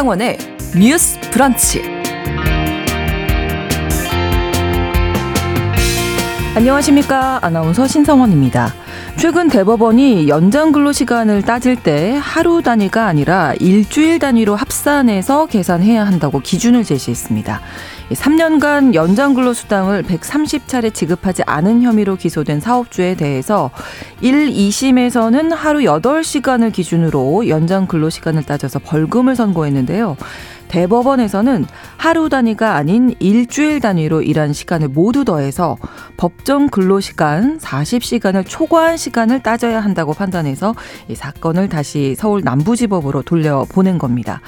신성원의 뉴스 브런치. 안녕하십니까. 아나운서 신성원입니다. 최근 대법원이 연장 근로 시간을 따질 때 하루 단위가 아니라 일주일 단위로 합산해서 계산해야 한다고 기준을 제시했습니다. 3년간 연장 근로 수당을 130차례 지급하지 않은 혐의로 기소된 사업주에 대해서 1, 2심에서는 하루 8시간을 기준으로 연장 근로 시간을 따져서 벌금을 선고했는데요. 대법원에서는 하루 단위가 아닌 일주일 단위로 일한 시간을 모두 더해서 법정 근로시간 40시간을 초과한 시간을 따져야 한다고 판단해서 이 사건을 다시 서울 남부지법으로 돌려보낸 겁니다.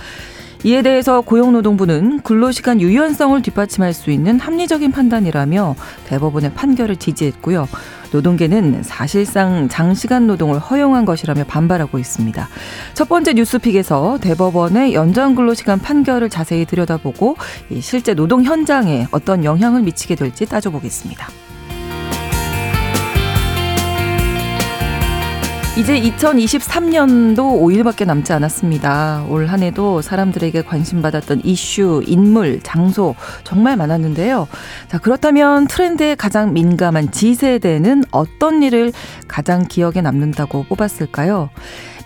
이에 대해서 고용노동부는 근로시간 유연성을 뒷받침할 수 있는 합리적인 판단이라며 대법원의 판결을 지지했고요. 노동계는 사실상 장시간 노동을 허용한 것이라며 반발하고 있습니다. 첫 번째 뉴스픽에서 대법원의 연장 근로시간 판결을 자세히 들여다보고 실제 노동 현장에 어떤 영향을 미치게 될지 따져보겠습니다. 이제 2023년도 5일밖에 남지 않았습니다. 올 한 해도 사람들에게 관심받았던 이슈, 인물, 장소 정말 많았는데요. 자, 그렇다면 트렌드에 가장 민감한 G세대는 어떤 일을 가장 기억에 남는다고 뽑았을까요?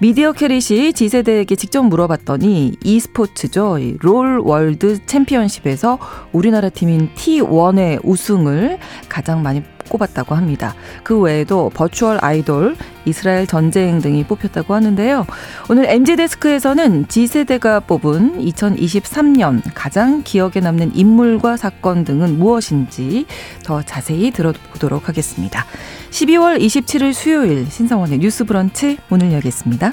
미디어 캐릿이 Z세대에게 직접 물어봤더니 e스포츠죠. 롤 월드 챔피언십에서 우리나라 팀인 T1의 우승을 가장 많이 꼽았다고 합니다. 그 외에도 virtual 아이돌, 이스라엘 전쟁 등이 뽑혔다고 하는데요. 오늘 MZ데스크에서는 Z세대가 뽑은 2023년 가장 기억에 남는 인물과 사건 등은 무엇인지 더 자세히 들어보도록 하겠습니다. 12월 27일 수요일 신성원의 뉴스 브런치 문을 열겠습니다.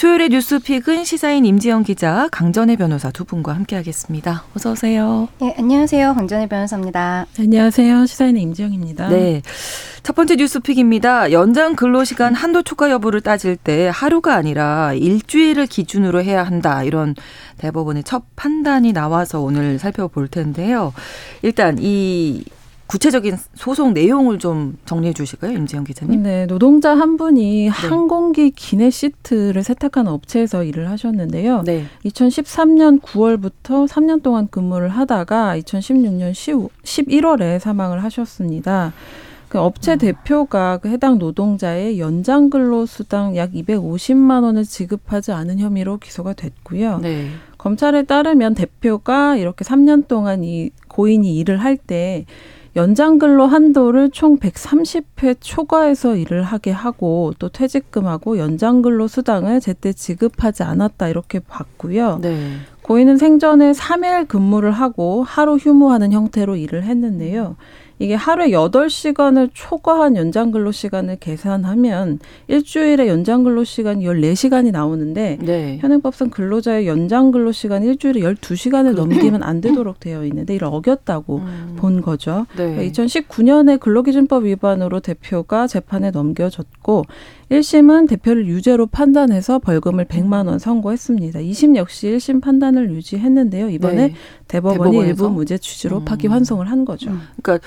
수요일의 뉴스픽은 시사인 임지영 기자, 강전애 변호사 두 분과 함께하겠습니다. 어서 오세요. 네, 안녕하세요. 강전혜 변호사입니다. 안녕하세요. 시사인의 임지영입니다. 네. 첫 번째 뉴스픽입니다. 연장 근로시간 한도 초과 여부를 따질 때 하루가 아니라 일주일을 기준으로 해야 한다. 이런 대법원의 첫 판단이 나와서 오늘 살펴볼 텐데요. 일단 이 구체적인 소송 내용을 좀 정리해 주실까요, 임지영 기자님? 네, 노동자 한 분이 네. 항공기 기내 시트를 세탁하는 업체에서 일을 하셨는데요. 네. 2013년 9월부터 3년 동안 근무를 하다가 2016년 11월에 사망을 하셨습니다. 그 업체 음. 대표가 그 해당 노동자의 연장 근로 수당 약 250만 원을 지급하지 않은 혐의로 기소가 됐고요. 네. 검찰에 따르면 대표가 이렇게 3년 동안 이 고인이 일을 할때 연장 근로 한도를 총 130회 초과해서 일을 하게 하고 또 퇴직금하고 연장 근로 수당을 제때 지급하지 않았다 이렇게 봤고요. 네. 고인은 생전에 3일 근무를 하고 하루 휴무하는 형태로 일을 했는데요. 이게 하루에 여덟 시간을 초과한 연장 근로 시간을 계산하면 일주일에 연장 근로 시간이 열네 시간이 나오는데 네. 현행법상 근로자의 연장 근로 시간 일주일에 열두 시간을 넘기면 안 되도록 되어 있는데 이를 어겼다고 음. 본 거죠. 네. 2019년에 근로기준법 위반으로 대표가 재판에 넘겨졌고 1심은 대표를 유죄로 판단해서 벌금을 100만 원 선고했습니다. 2심 역시 1심 판단을 유지했는데요. 이번에 네. 대법원이 대법원에서? 일부 무죄 취지로 음. 파기 환송을 한 거죠. 음. 그러니까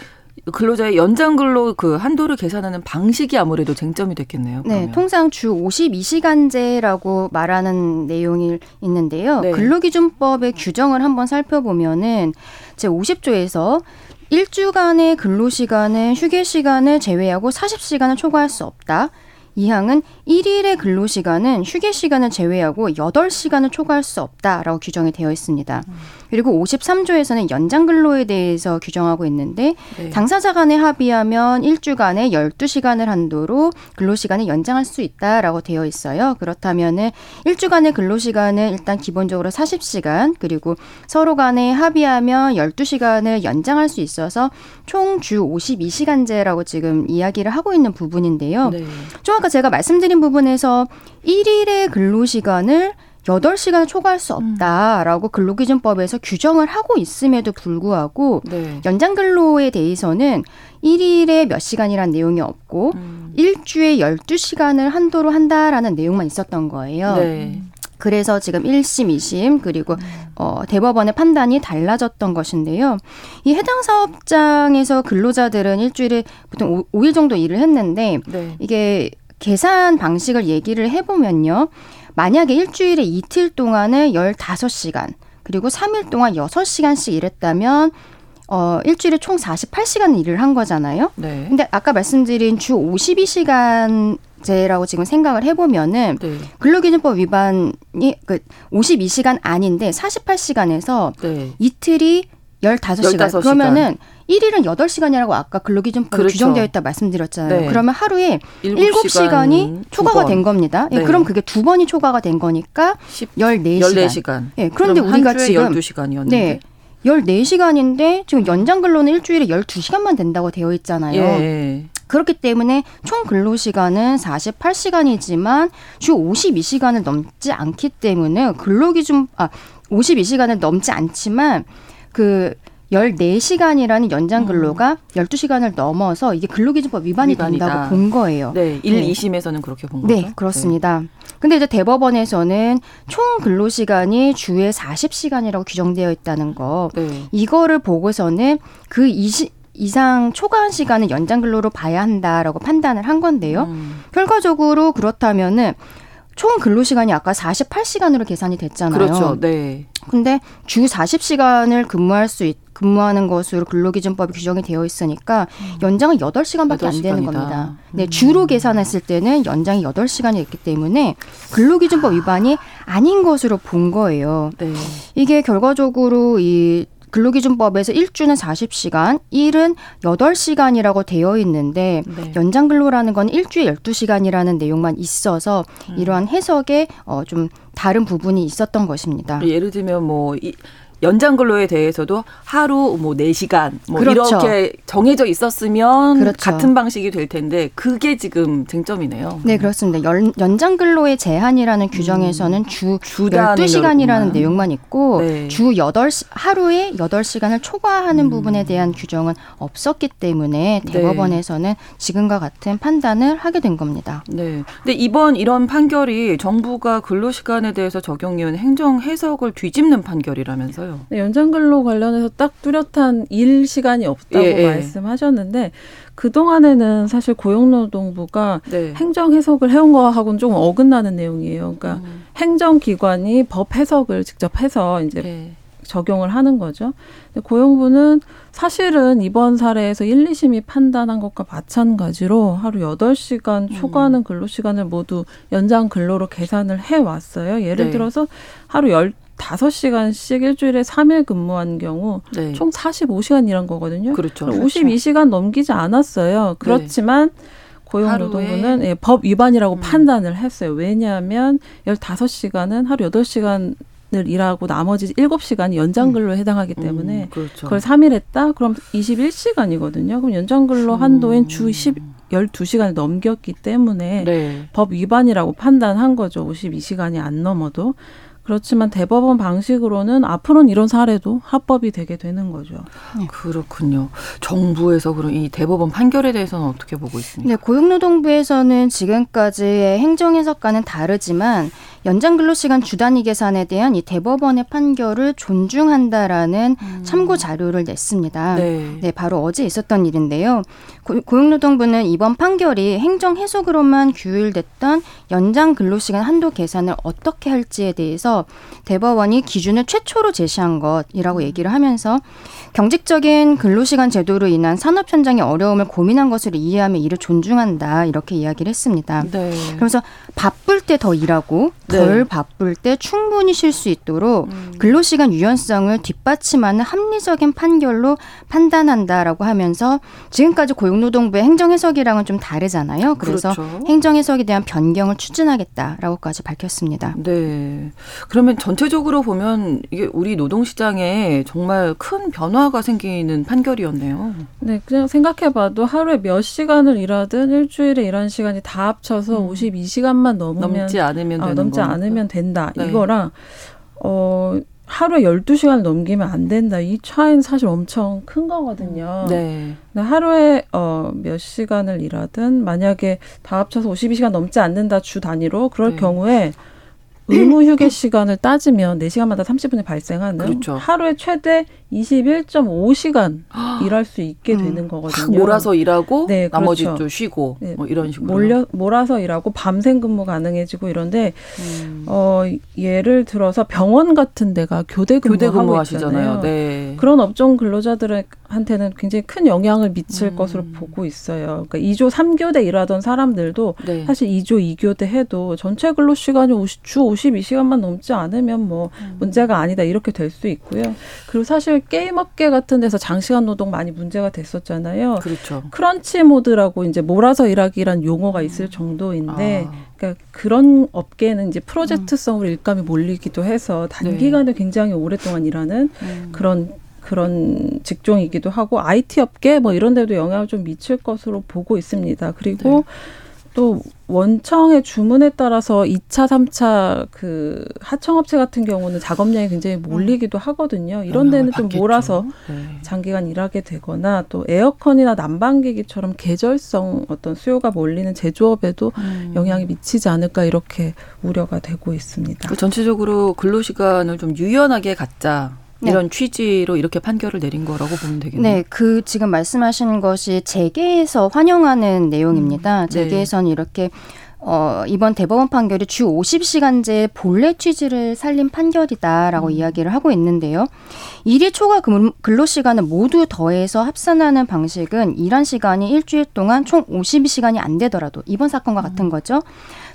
근로자의 연장 근로 그 한도를 계산하는 방식이 아무래도 쟁점이 됐겠네요. 그러면. 네, 통상 주 52시간제라고 말하는 내용이 있는데요. 네. 근로기준법의 규정을 한번 살펴보면은 제 50조에서 일주간의 근로 시간은 휴게 시간을 제외하고 40시간을 초과할 수 없다. 이 항은 1일의 근로 시간은 휴게 시간을 제외하고 8시간을 초과할 수 없다라고 규정이 되어 있습니다. 그리고 53조에서는 연장 근로에 대해서 규정하고 있는데 네. 당사자 간에 합의하면 일주간에 12시간을 한도로 근로 시간을 연장할 수 있다라고 되어 있어요. 그렇다면은 일주간의 근로 시간은 일단 기본적으로 40시간 그리고 서로 간에 합의하면 12시간을 연장할 수 있어서 총 주 52시간제라고 지금 이야기를 하고 있는 부분인데요. 네. 좀 아까 제가 말씀드린 부분에서 1일의 근로 시간을 8시간을 초과할 수 없다라고 근로기준법에서 규정을 하고 있음에도 불구하고 네. 연장 근로에 대해서는 1일에 몇 시간이란 내용이 없고 음. 일주에 12시간을 한도로 한다라는 내용만 있었던 거예요. 네. 그래서 지금 1심, 2심 그리고 어, 대법원의 판단이 달라졌던 것인데요. 이 해당 사업장에서 근로자들은 일주일에 보통 5, 일 정도 일을 했는데 네. 이게 계산 방식을 얘기를 해보면요. 만약에 일주일에 이틀 동안에 열다섯 시간 그리고 삼일 동안 여섯 시간씩 일했다면 어, 일주일에 총 사십팔 시간 일을 한 거잖아요. 네. 근데 아까 말씀드린 주 오십이 시간 제라고 지금 생각을 해보면은 네. 근로기준법 위반이 그 오십이 시간 아닌데 사십팔 시간에서 네. 이틀이 열다섯 시간 그러면은 일일은 여덟 시간이라고 아까 근로기준법에 그렇죠. 규정되어 있다 말씀드렸잖아요. 네. 그러면 하루에 일곱 시간이 초과가 된 겁니다. 예, 네. 그럼 그게 두 번이 초과가 된 거니까 열네 시간 예, 그런데 우리가 지금 12시간이었는데. 네. 14시간인데 지금 연장 근로는 일주일에 12시간만 된다고 되어 있잖아요. 예. 그렇기 때문에 총 근로 시간은 48시간이지만 주 52시간을 넘지 않기 때문에 근로 기준 아 52시간을 넘지 않지만 그 14시간이라는 연장 근로가 음. 12시간을 넘어서 이게 근로기준법 위반이 위반이다. 된다고 본 거예요. 네. 1, 네. 2심에서는 그렇게 본 거죠. 네, 그렇습니다. 네. 근데 이제 대법원에서는 총 근로 시간이 주에 40시간이라고 규정되어 있다는 거. 네. 이거를 보고서는 그 20, 이상 초과한 시간은 연장 근로로 봐야 한다라고 판단을 한 건데요. 음. 결과적으로 그렇다면은 총 근로 시간이 아까 48시간으로 계산이 됐잖아요. 그렇죠. 네. 근데 주 40시간을 근무할 수 있, 근무하는 것으로 근로기준법이 규정이 되어 있으니까 음. 연장은 8시간밖에 안 되는 겁니다. 네, 음. 주로 계산했을 때는 연장이 8시간이 있기 때문에 근로기준법 위반이 아닌 것으로 본 거예요. 네. 이게 결과적으로 이 근로기준법에서 일주는 40시간, 일은 8시간이라고 되어 있는데 네. 연장 근로라는 건 일주에 12시간이라는 내용만 있어서 음. 이러한 해석에 어, 좀 다른 부분이 있었던 것입니다. 예를 들면 뭐 이, 연장 근로에 대해서도 하루 뭐 4시간 뭐 그렇죠. 이렇게 정해져 있었으면 그렇죠. 같은 방식이 될 텐데 그게 지금 쟁점이네요. 네, 그렇습니다. 연, 연장 근로의 제한이라는 규정에서는 음. 주 12시간이라는 내용만 있고 네. 주 8, 하루에 8시간을 초과하는 음. 부분에 대한 규정은 없었기 때문에 네. 대법원에서는 네. 지금과 같은 판단을 하게 된 겁니다. 네. 근데 이번 이런 판결이 정부가 근로 시간에 대해서 적용해온 행정 해석을 뒤집는 판결이라면서요. 있어요. 네, 연장 근로 관련해서 딱 뚜렷한 일 시간이 없다고 예, 예. 말씀하셨는데 그 동안에는 사실 고용노동부가 네. 행정 해석을 해온 거하고는 좀 어긋나는 내용이에요. 그러니까 음. 행정기관이 법 해석을 직접 해서 이제 네. 적용을 하는 거죠. 고용부는 사실은 이번 사례에서 1, 2심이 판단한 것과 마찬가지로 하루 8시간 음. 초과하는 근로 시간을 모두 연장 근로로 계산을 해 왔어요. 예를 네. 들어서 하루 다섯 시간씩 일주일에 삼일 근무한 경우 네. 총 사십오 시간 일한 거거든요. 그렇죠. 오십이 시간 넘기지 않았어요. 그렇지만 네. 고용노동부는 예, 법 위반이라고 음. 판단을 했어요. 왜냐하면 열다섯 시간은 하루 여덟 시간 을 일하고 나머지 일곱 시간이 연장 근로에 해당하기 음, 때문에 음, 그렇죠. 그걸 삼일 했다? 그럼 이십일 시간이거든요 그럼 연장 근로 한도인 주 10, 12시간을 넘겼기 때문에 네. 법 위반이라고 판단한 거죠. 오십이 시간이 안 넘어도. 그렇지만 대법원 방식으로는 앞으로는 이런 사례도 합법이 되게 되는 거죠. 네. 그렇군요. 정부에서 그럼 이 대법원 판결에 대해서는 어떻게 보고 있습니까? 네, 고용노동부에서는 지금까지의 행정 해석과는 다르지만 연장 근로시간 주단위 계산에 대한 이 대법원의 판결을 존중한다라는 음. 참고 자료를 냈습니다. 네. 네, 바로 어제 있었던 일인데요. 고, 고용노동부는 이번 판결이 행정 해석으로만 규율됐던 연장 근로시간 한도 계산을 어떻게 할지에 대해서 대해서 대법원이 기준을 최초로 제시한 것이라고 얘기를 하면서 경직적인 근로시간 제도로 인한 산업 현장의 어려움을 고민한 것을 이해하며 이를 존중한다 이렇게 이야기를 했습니다. 네. 그러면서 바쁠 때 더 일하고 네. 덜 네. 바쁠 때 충분히 쉴 수 있도록 음. 근로시간 유연성을 뒷받침하는 합리적인 판결로 판단한다라고 하면서 지금까지 고용노동부의 행정해석이랑은 좀 다르잖아요. 그래서 그렇죠. 행정해석에 대한 변경을 추진하겠다라고까지 밝혔습니다. 네. 그러면 전체적으로 보면 이게 우리 노동시장에 정말 큰 변화가 생기는 판결이었네요. 네, 그냥 생각해봐도 하루에 몇 시간을 일하든 일주일에 일하는 시간이 다 합쳐서 음. 52시간만 넘으면 넘지 않으면 어, 넘지 거니까. 않으면 된다. 네. 이거랑 어 하루에 12시간을 넘기면 안 된다. 이 차이는 사실 엄청 큰 거거든요. 네. 하루에 어, 몇 시간을 일하든 만약에 다 합쳐서 52시간 넘지 않는다 주 단위로 그럴 네. 경우에 의무 휴게 시간을 따지면 4시간마다 30분이 발생하는 그렇죠. 하루에 최대 21.5시간 일할 수 있게 음. 되는 거거든요. 몰아서 일하고 네, 나머지 그렇죠. 좀 쉬고 네. 뭐 이런 식으로 몰려 몰아서 일하고 밤샘 근무 가능해지고 이런데 음. 어 예를 들어서 병원 같은 데가 교대 근무하고 있잖아요. 네. 그런 업종 근로자들한테는 굉장히 큰 영향을 미칠 음. 것으로 보고 있어요. 그러니까 2조 3교대 일하던 사람들도 네. 사실 2조 2교대 해도 전체 근로 시간이 50, 주 52시간만 넘지 않으면 뭐 음. 문제가 아니다 이렇게 될 수 있고요. 그리고 사실 게임 업계 같은 데서 장시간 노동 많이 문제가 됐었잖아요. 그렇죠. crunch mode라고 이제 몰아서 일하기란 용어가 있을 정도인데 아. 그러니까 그런 업계는 이제 프로젝트성으로 일감이 몰리기도 해서 단기간에 네. 굉장히 오랫동안 일하는 음. 그런 그런 직종이기도 하고 IT 업계 뭐 이런 데도 영향을 좀 미칠 것으로 보고 있습니다. 그리고 네. 또 원청의 주문에 따라서 2차, 3차 그 하청업체 같은 경우는 작업량이 굉장히 몰리기도 하거든요. 이런 데는 좀 몰아서 네. 장기간 일하게 되거나 또 에어컨이나 난방기기처럼 계절성 어떤 수요가 몰리는 제조업에도 음. 영향이 미치지 않을까 이렇게 우려가 되고 있습니다. 그 전체적으로 근로시간을 좀 유연하게 갖자. 네. 이런 취지로 이렇게 판결을 내린 거라고 보면 되겠네요. 네, 그 지금 말씀하시는 것이 재계에서 환영하는 내용입니다. 음, 네. 재계에서는 이렇게 어, 이번 대법원 판결이 주 50시간제 본래 취지를 살린 판결이다라고 음. 이야기를 하고 있는데요. 일일 초과 근로시간을 모두 더해서 합산하는 방식은 일한 시간이 일주일 동안 총 52시간이 안 되더라도 이번 사건과 음. 같은 거죠.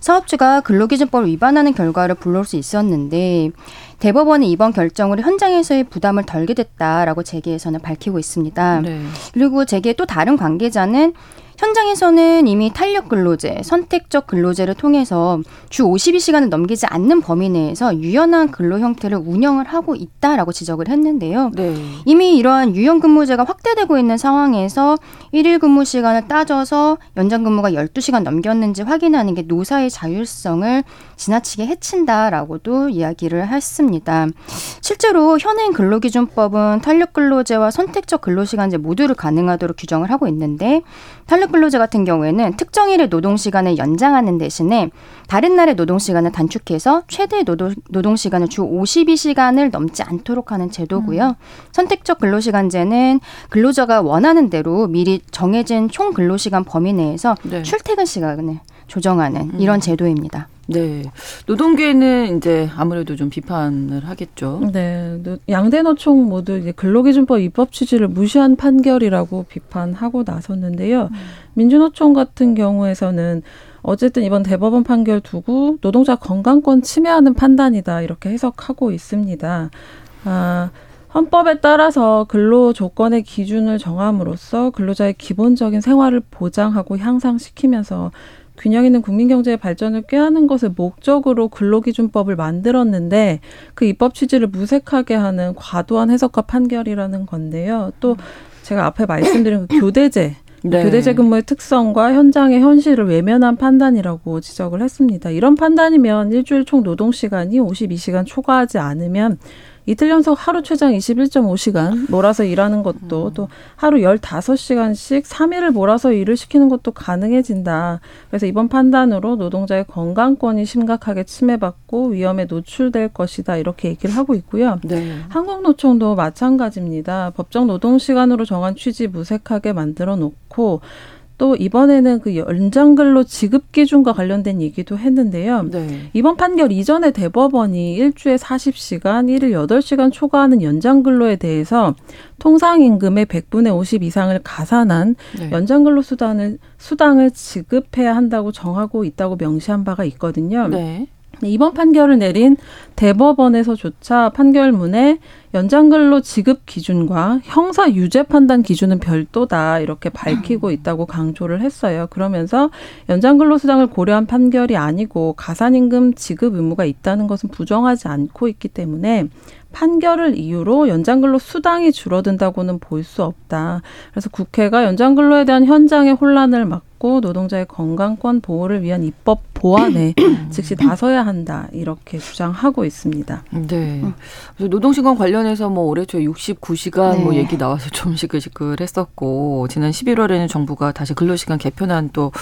사업주가 근로기준법을 위반하는 결과를 불러올 수 있었는데 대법원은 이번 결정으로 현장에서의 부담을 덜게 됐다라고 재계에서는 밝히고 있습니다. 네. 그리고 재계 또 다른 관계자는 현장에서는 이미 탄력 근로제, 선택적 근로제를 통해서 주 52시간을 넘기지 않는 범위 내에서 유연한 근로 형태를 운영을 하고 있다라고 지적을 했는데요. 네. 이미 이러한 유연 근무제가 확대되고 있는 상황에서 일일 근무 시간을 따져서 연장 근무가 12시간 넘겼는지 확인하는 게 노사의 자율성을 지나치게 해친다라고도 이야기를 했습니다. 실제로 현행 근로기준법은 탄력 근로제와 선택적 근로시간제 모두를 가능하도록 규정을 하고 있는데 탄력 근로제 같은 경우에는 특정 일의 노동 시간을 연장하는 대신에 다른 날의 노동 시간을 단축해서 최대 노동, 노동 시간을 주 52시간을 넘지 않도록 하는 제도고요. 음. 선택적 근로 시간제는 근로자가 원하는 대로 미리 정해진 총 근로 시간 범위 내에서 네. 출퇴근 시간을 조정하는 음. 이런 제도입니다. 네. 노동계는 이제 아무래도 좀 비판을 하겠죠. 네. 양대 노총 모두 이제 근로기준법 입법 취지를 무시한 판결이라고 비판하고 나섰는데요. 음. 민주노총 같은 경우에서는 어쨌든 이번 대법원 판결 두고 노동자 건강권 침해하는 판단이다 이렇게 해석하고 있습니다. 아, 헌법에 따라서 근로 조건의 기준을 정함으로써 근로자의 기본적인 생활을 보장하고 향상시키면서 균형 있는 국민 경제의 발전을 꾀하는 것을 목적으로 근로기준법을 만들었는데 그 입법 취지를 무색하게 하는 과도한 해석과 판결이라는 건데요. 또 제가 앞에 말씀드린 그 교대제 네. 교대제 근무의 특성과 현장의 현실을 외면한 판단이라고 지적을 했습니다. 이런 판단이면 일주일 총 노동 시간이 52시간 초과하지 않으면 이틀 연속 하루 최장 21.5시간 몰아서 일하는 것도 음. 또 하루 15시간씩 3일을 몰아서 일을 시키는 것도 가능해진다. 그래서 이번 판단으로 노동자의 건강권이 심각하게 침해받고 위험에 노출될 것이다. 이렇게 얘기를 하고 있고요. 네. 한국노총도 마찬가지입니다. 법정 노동 시간으로 정한 취지 무색하게 만들어 놓고 또 이번에는 그 연장근로 지급 기준과 관련된 얘기도 했는데요. 네. 이번 판결 이전에 대법원이 일주에 40시간, 일일 8시간 초과하는 연장근로에 대해서 통상임금의 100분의 50 이상을 가산한 네. 연장근로 수단을 수당을 지급해야 한다고 정하고 있다고 명시한 바가 있거든요. 네. 이번 판결을 내린 대법원에서조차 판결문에 연장근로 지급 기준과 형사 유죄 판단 기준은 별도다 이렇게 밝히고 있다고 강조를 했어요. 그러면서 연장근로 수당을 고려한 판결이 아니고 가산임금 지급 의무가 있다는 것은 부정하지 않고 있기 때문에 판결을 이유로 연장근로 수당이 줄어든다고는 볼 수 없다. 그래서 국회가 연장근로에 대한 현장의 혼란을 막고 노동자의 건강권 보호를 위한 입법 보완에 즉시 나서야 한다. 이렇게 주장하고 있습니다. 네. 노동시간 관련 해서 뭐 올해 초 69시간 네. 뭐 얘기 나와서 좀 시끌시끌했었고 지난 11월에는 정부가 다시 근로시간 개편안 또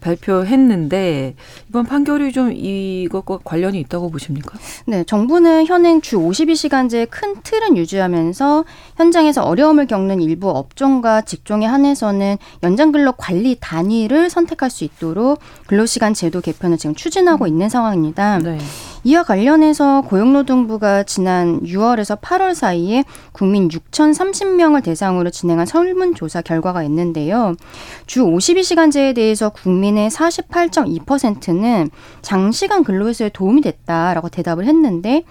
발표했는데 이번 판결이 좀 이것과 관련이 있다고 보십니까? 네, 정부는 현행 주 52시간 시간제 큰 틀은 유지하면서 현장에서 어려움을 겪는 일부 업종과 직종에 한해서는 연장근로 관리 단위를 선택할 수 있도록 근로시간 제도 개편을 지금 추진하고 있는 상황입니다. 네. 이와 관련해서 고용노동부가 지난 6월에서 8월 사이에 국민 6,030명을 대상으로 진행한 설문조사 결과가 있는데요. 주 52시간제에 대해서 국민의 48.2%는 장시간 근로에서에 도움이 됐다라고 대답을 했는데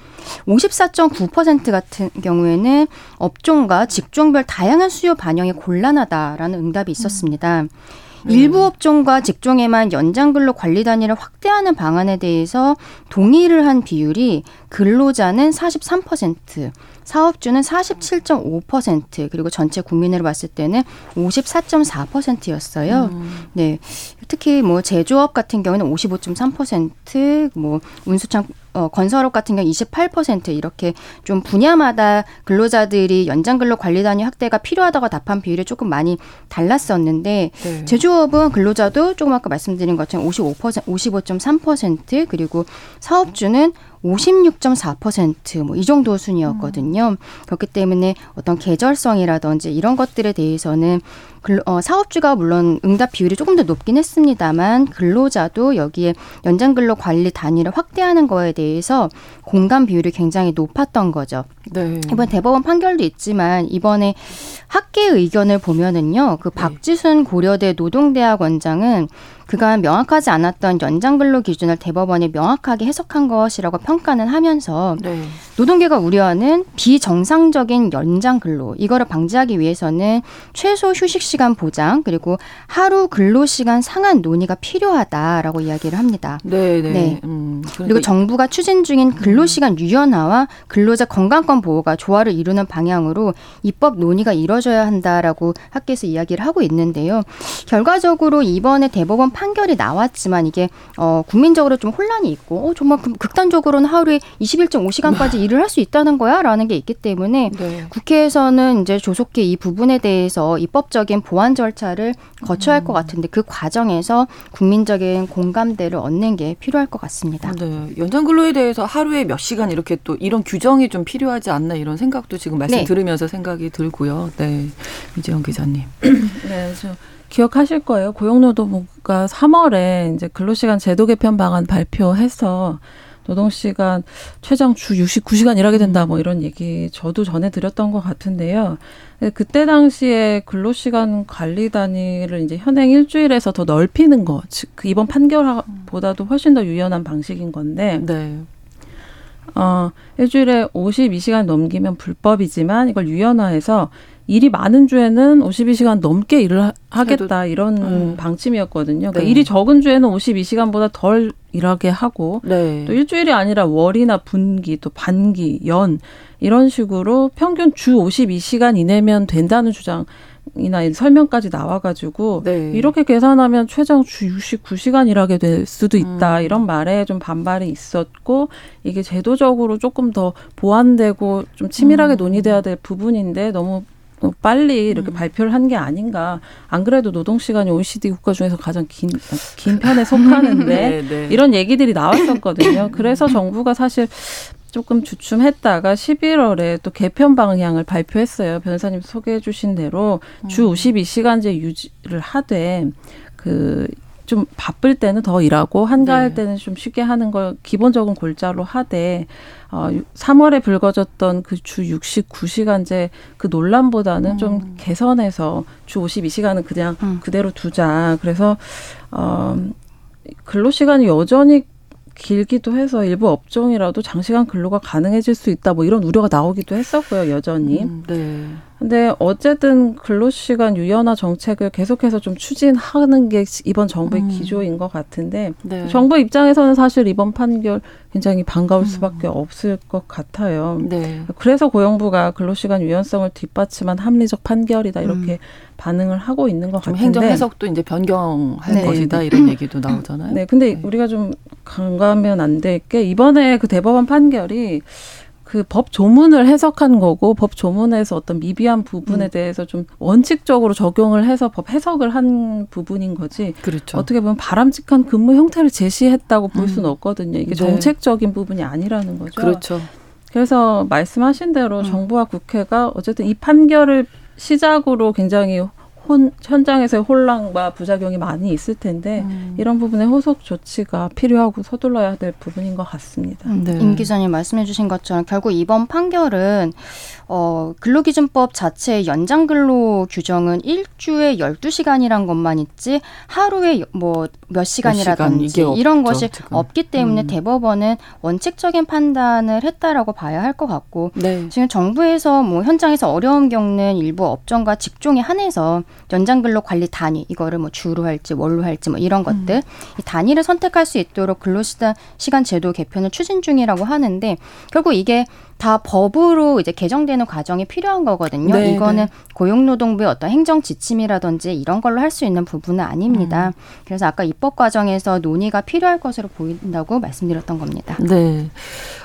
54.9% 같은 경우에는 업종과 직종별 다양한 수요 반영이 곤란하다라는 응답이 있었습니다. 음. 일부 업종과 직종에만 연장 근로 관리 단위를 확대하는 방안에 대해서 동의를 한 비율이 근로자는 43%, 사업주는 47.5% 그리고 전체 국민으로 봤을 때는 54.4%였어요. 음. 네. 특히 뭐 제조업 같은 경우는 55.3%, 뭐 운수창 어, 건설업 같은 경우 28% 이렇게 좀 분야마다 근로자들이 연장 근로 관리 단위 확대가 필요하다고 답한 비율이 조금 많이 달랐었는데 네. 제조업은 근로자도 조금 아까 말씀드린 것처럼 55% 55.3% 그리고 사업주는 56.4%뭐 이 정도 순이었거든요. 음. 그렇기 때문에 어떤 계절성이라든지 이런 것들에 대해서는 근로, 어, 사업주가 물론 응답 비율이 조금 더 높긴 했습니다만 근로자도 여기에 연장 근로 관리 단위를 확대하는 거에 대해 서 공감 비율이 굉장히 높았던 거죠. 네. 이번 대법원 판결도 있지만 이번에 학계 의견을 보면은요. 그 네. 박지순 고려대 노동대학원장은 그간 명확하지 않았던 연장근로 기준을 대법원이 명확하게 해석한 것이라고 평가는 하면서 네. 노동계가 우려하는 비정상적인 연장근로 이거를 방지하기 위해서는 최소 휴식 시간 보장 그리고 하루 근로 시간 상한 논의가 필요하다라고 이야기를 합니다. 네, 네. 네. 음, 그러니까 그리고 정부가 추진 중인 근로 시간 유연화와 근로자 건강권 보호가 조화를 이루는 방향으로 입법 논의가 이뤄져야 한다라고 학계에서 이야기를 하고 있는데요. 결과적으로 이번에 대법원 판결이 나왔지만 이게 어, 국민적으로 좀 혼란이 있고 어, 정말 극단적으로는 하루에 21.5시간까지 일을 할 수 있다는 거야라는 게 있기 때문에 네. 국회에서는 이제 조속히 이 부분에 대해서 입법적인 보완 절차를 거쳐야 할것 음. 같은데 그 과정에서 국민적인 공감대를 얻는 게 필요할 것 같습니다. 네. 연장 근로에 대해서 하루에 몇 시간 이렇게 또 이런 규정이 좀 필요하지 않나 이런 생각도 지금 말씀 네. 들으면서 생각이 들고요. 네. 이재영 기자님. 네. 저 기억하실 거예요. 고용노동부가 3월에 이제 근로시간 제도 개편 방안 발표해서 노동시간 최장 주 69시간 일하게 된다 뭐 이런 얘기 저도 전해 드렸던 것 같은데요. 그때 당시에 근로시간 관리 단위를 이제 현행 일주일에서 더 넓히는 거, 즉그 이번 판결보다도 훨씬 더 유연한 방식인 건데. 네. 어, 일주일에 52시간 넘기면 불법이지만 이걸 유연화해서 일이 많은 주에는 52시간 넘게 일을 하겠다 이런 음. 방침이었거든요. 그러니까 네. 일이 적은 주에는 52시간보다 덜 일하게 하고 네. 또 일주일이 아니라 월이나 분기 또 반기 연 이런 식으로 평균 주 52시간 이내면 된다는 주장 이나 설명까지 나와가지고 네. 이렇게 계산하면 최장 주 69시간 일하게 될 수도 있다 음. 이런 말에 좀 반발이 있었고 이게 제도적으로 조금 더 보완되고 좀 치밀하게 음. 논의돼야 될 부분인데 너무 어, 빨리 이렇게 음. 발표를 한 게 아닌가. 안 그래도 노동 시간이 OECD 국가 중에서 가장 긴, 긴 편에 속하는데 네, 네. 이런 얘기들이 나왔었거든요. 그래서 정부가 사실 조금 주춤했다가 11월에 또 개편 방향을 발표했어요. 변호사님 소개해 주신 대로 주 52시간제 음. 유지를 하되 그 좀 바쁠 때는 더 일하고 한가할 네. 때는 좀 쉽게 하는 걸 기본적인 골자로 하되 어 3월에 불거졌던 그 주 69시간제 그 논란보다는 음. 좀 개선해서 주 52시간은 그냥 음. 그대로 두자. 그래서 어 근로 시간이 여전히 길기도 해서 일부 업종이라도 장시간 근로가 가능해질 수 있다 뭐 이런 우려가 나오기도 했었고요 여전히. 음, 네. 근데 어쨌든 근로시간 유연화 정책을 계속해서 좀 추진하는 게 이번 정부의 음. 기조인 것 같은데 네. 정부 입장에서는 사실 이번 판결 굉장히 반가울 음. 수밖에 없을 것 같아요. 네. 그래서 고용부가 근로시간 유연성을 뒷받침한 합리적 판결이다 이렇게 음. 반응을 하고 있는 것 같은데 행정 해석도 이제 변경할 네. 것이다 이런 얘기도 나오잖아요. 네, 근데 네. 우리가 좀 간과하면 안 될 게 이번에 그 대법원 판결이 그 법 조문을 해석한 거고 법 조문에서 어떤 미비한 부분에 음. 대해서 좀 원칙적으로 적용을 해서 법 해석을 한 부분인 거지. 그렇죠. 어떻게 보면 바람직한 근무 형태를 제시했다고 볼 음. 수는 없거든요. 이게 네. 정책적인 부분이 아니라는 거죠. 그렇죠. 그래서 말씀하신 대로 음. 정부와 국회가 어쨌든 이 판결을 시작으로 굉장히 혼, 현장에서의 혼란과 부작용이 많이 있을 텐데 음. 이런 부분에 호속 조치가 필요하고 서둘러야 될 부분인 것 같습니다. 음, 네. 임 기자님 말씀해주신 것처럼 결국 이번 판결은 어, 근로기준법 자체의 연장 근로 규정은 일주에 열두 시간이란 것만 있지 하루에 뭐 몇 시간이라든지 시간, 이런 것이 지금. 없기 때문에 음. 대법원은 원칙적인 판단을 했다라고 봐야 할 것 같고 네. 지금 정부에서 뭐 현장에서 어려움 겪는 일부 업종과 직종에 한해서 연장 근로 관리 단위 이거를 뭐 주로 할지 월로 할지 뭐 이런 것들 음. 이 단위를 선택할 수 있도록 근로시간 시간 제도 개편을 추진 중이라고 하는데 결국 이게 다 법으로 이제 개정되는 과정이 필요한 거거든요. 네, 이거는 네. 고용노동부의 어떤 행정 지침이라든지 이런 걸로 할 수 있는 부분은 아닙니다. 음. 그래서 아까 입법 과정에서 논의가 필요할 것으로 보인다고 말씀드렸던 겁니다. 네.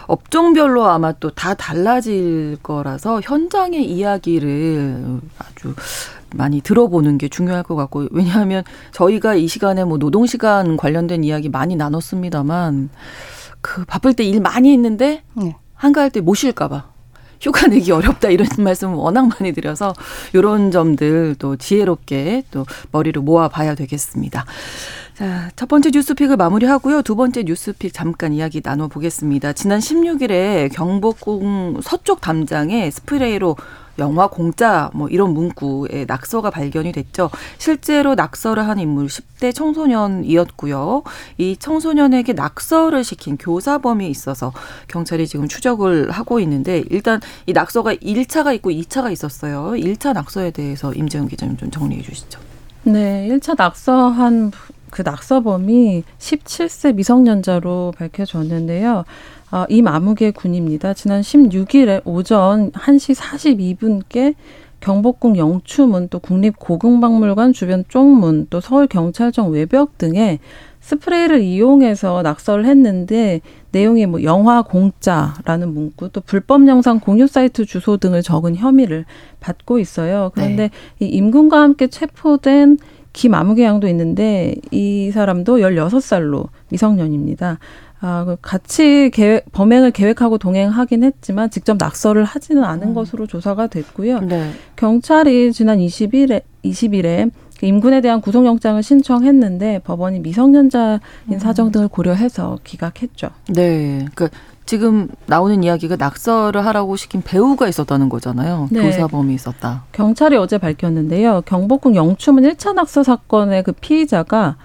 업종별로 아마 또 다 달라질 거라서 현장의 이야기를 아주 많이 들어보는 게 중요할 것 같고 왜냐하면 저희가 이 시간에 뭐 노동 시간 관련된 이야기 많이 나눴습니다만 그 바쁠 때 일 많이 했는데 네. 한가할 때 못 쉴까봐 휴가 내기 어렵다 이런 말씀 워낙 많이 드려서 이런 점들 또 지혜롭게 또 머리를 모아봐야 되겠습니다. 자, 첫 번째 뉴스픽을 마무리하고요. 두 번째 뉴스픽 잠깐 이야기 나눠보겠습니다. 지난 16일에 경복궁 서쪽 담장에 스프레이로 영화 공짜 뭐 이런 문구에 낙서가 발견이 됐죠. 실제로 낙서를 한 인물 10대 청소년이었고요. 이 청소년에게 낙서를 시킨 교사범이 있어서 경찰이 지금 추적을 하고 있는데 일단 이 낙서가 1차가 있고 2차가 있었어요. 1차 낙서에 대해서 임재영 기자님 좀 정리해 주시죠. 네, 1차 낙서한 그 낙서범이 17세 미성년자로 밝혀졌는데요. 어, 이마무개 군입니다. 지난 16일에 오전 1시 42분께 경복궁 영추문 또 국립고궁박물관 주변 쪽문 또 서울경찰청 외벽 등에 스프레이를 이용해서 낙서를 했는데 내용이 뭐 영화 공짜라는 문구 또 불법 영상 공유 사이트 주소 등을 적은 혐의를 받고 있어요. 그런데 네. 이 임금과 함께 체포된 김아무개 양도 있는데 이 사람도 열여섯 살로 미성년입니다. 아, 그 같이 계획, 범행을 계획하고 동행하긴 했지만 직접 낙서를 하지는 않은 음. 것으로 조사가 됐고요. 네. 경찰이 지난 20일에 20일에 그 임군에 대한 구속영장을 신청했는데 법원이 미성년자인 음. 사정 등을 고려해서 기각했죠. 네. 그 지금 나오는 이야기가 낙서를 하라고 시킨 배우가 있었다는 거잖아요. 네. 교사범이 있었다. 경찰이 어제 밝혔는데요. 경복궁 영추문 1차 낙서 사건의 그 피의자가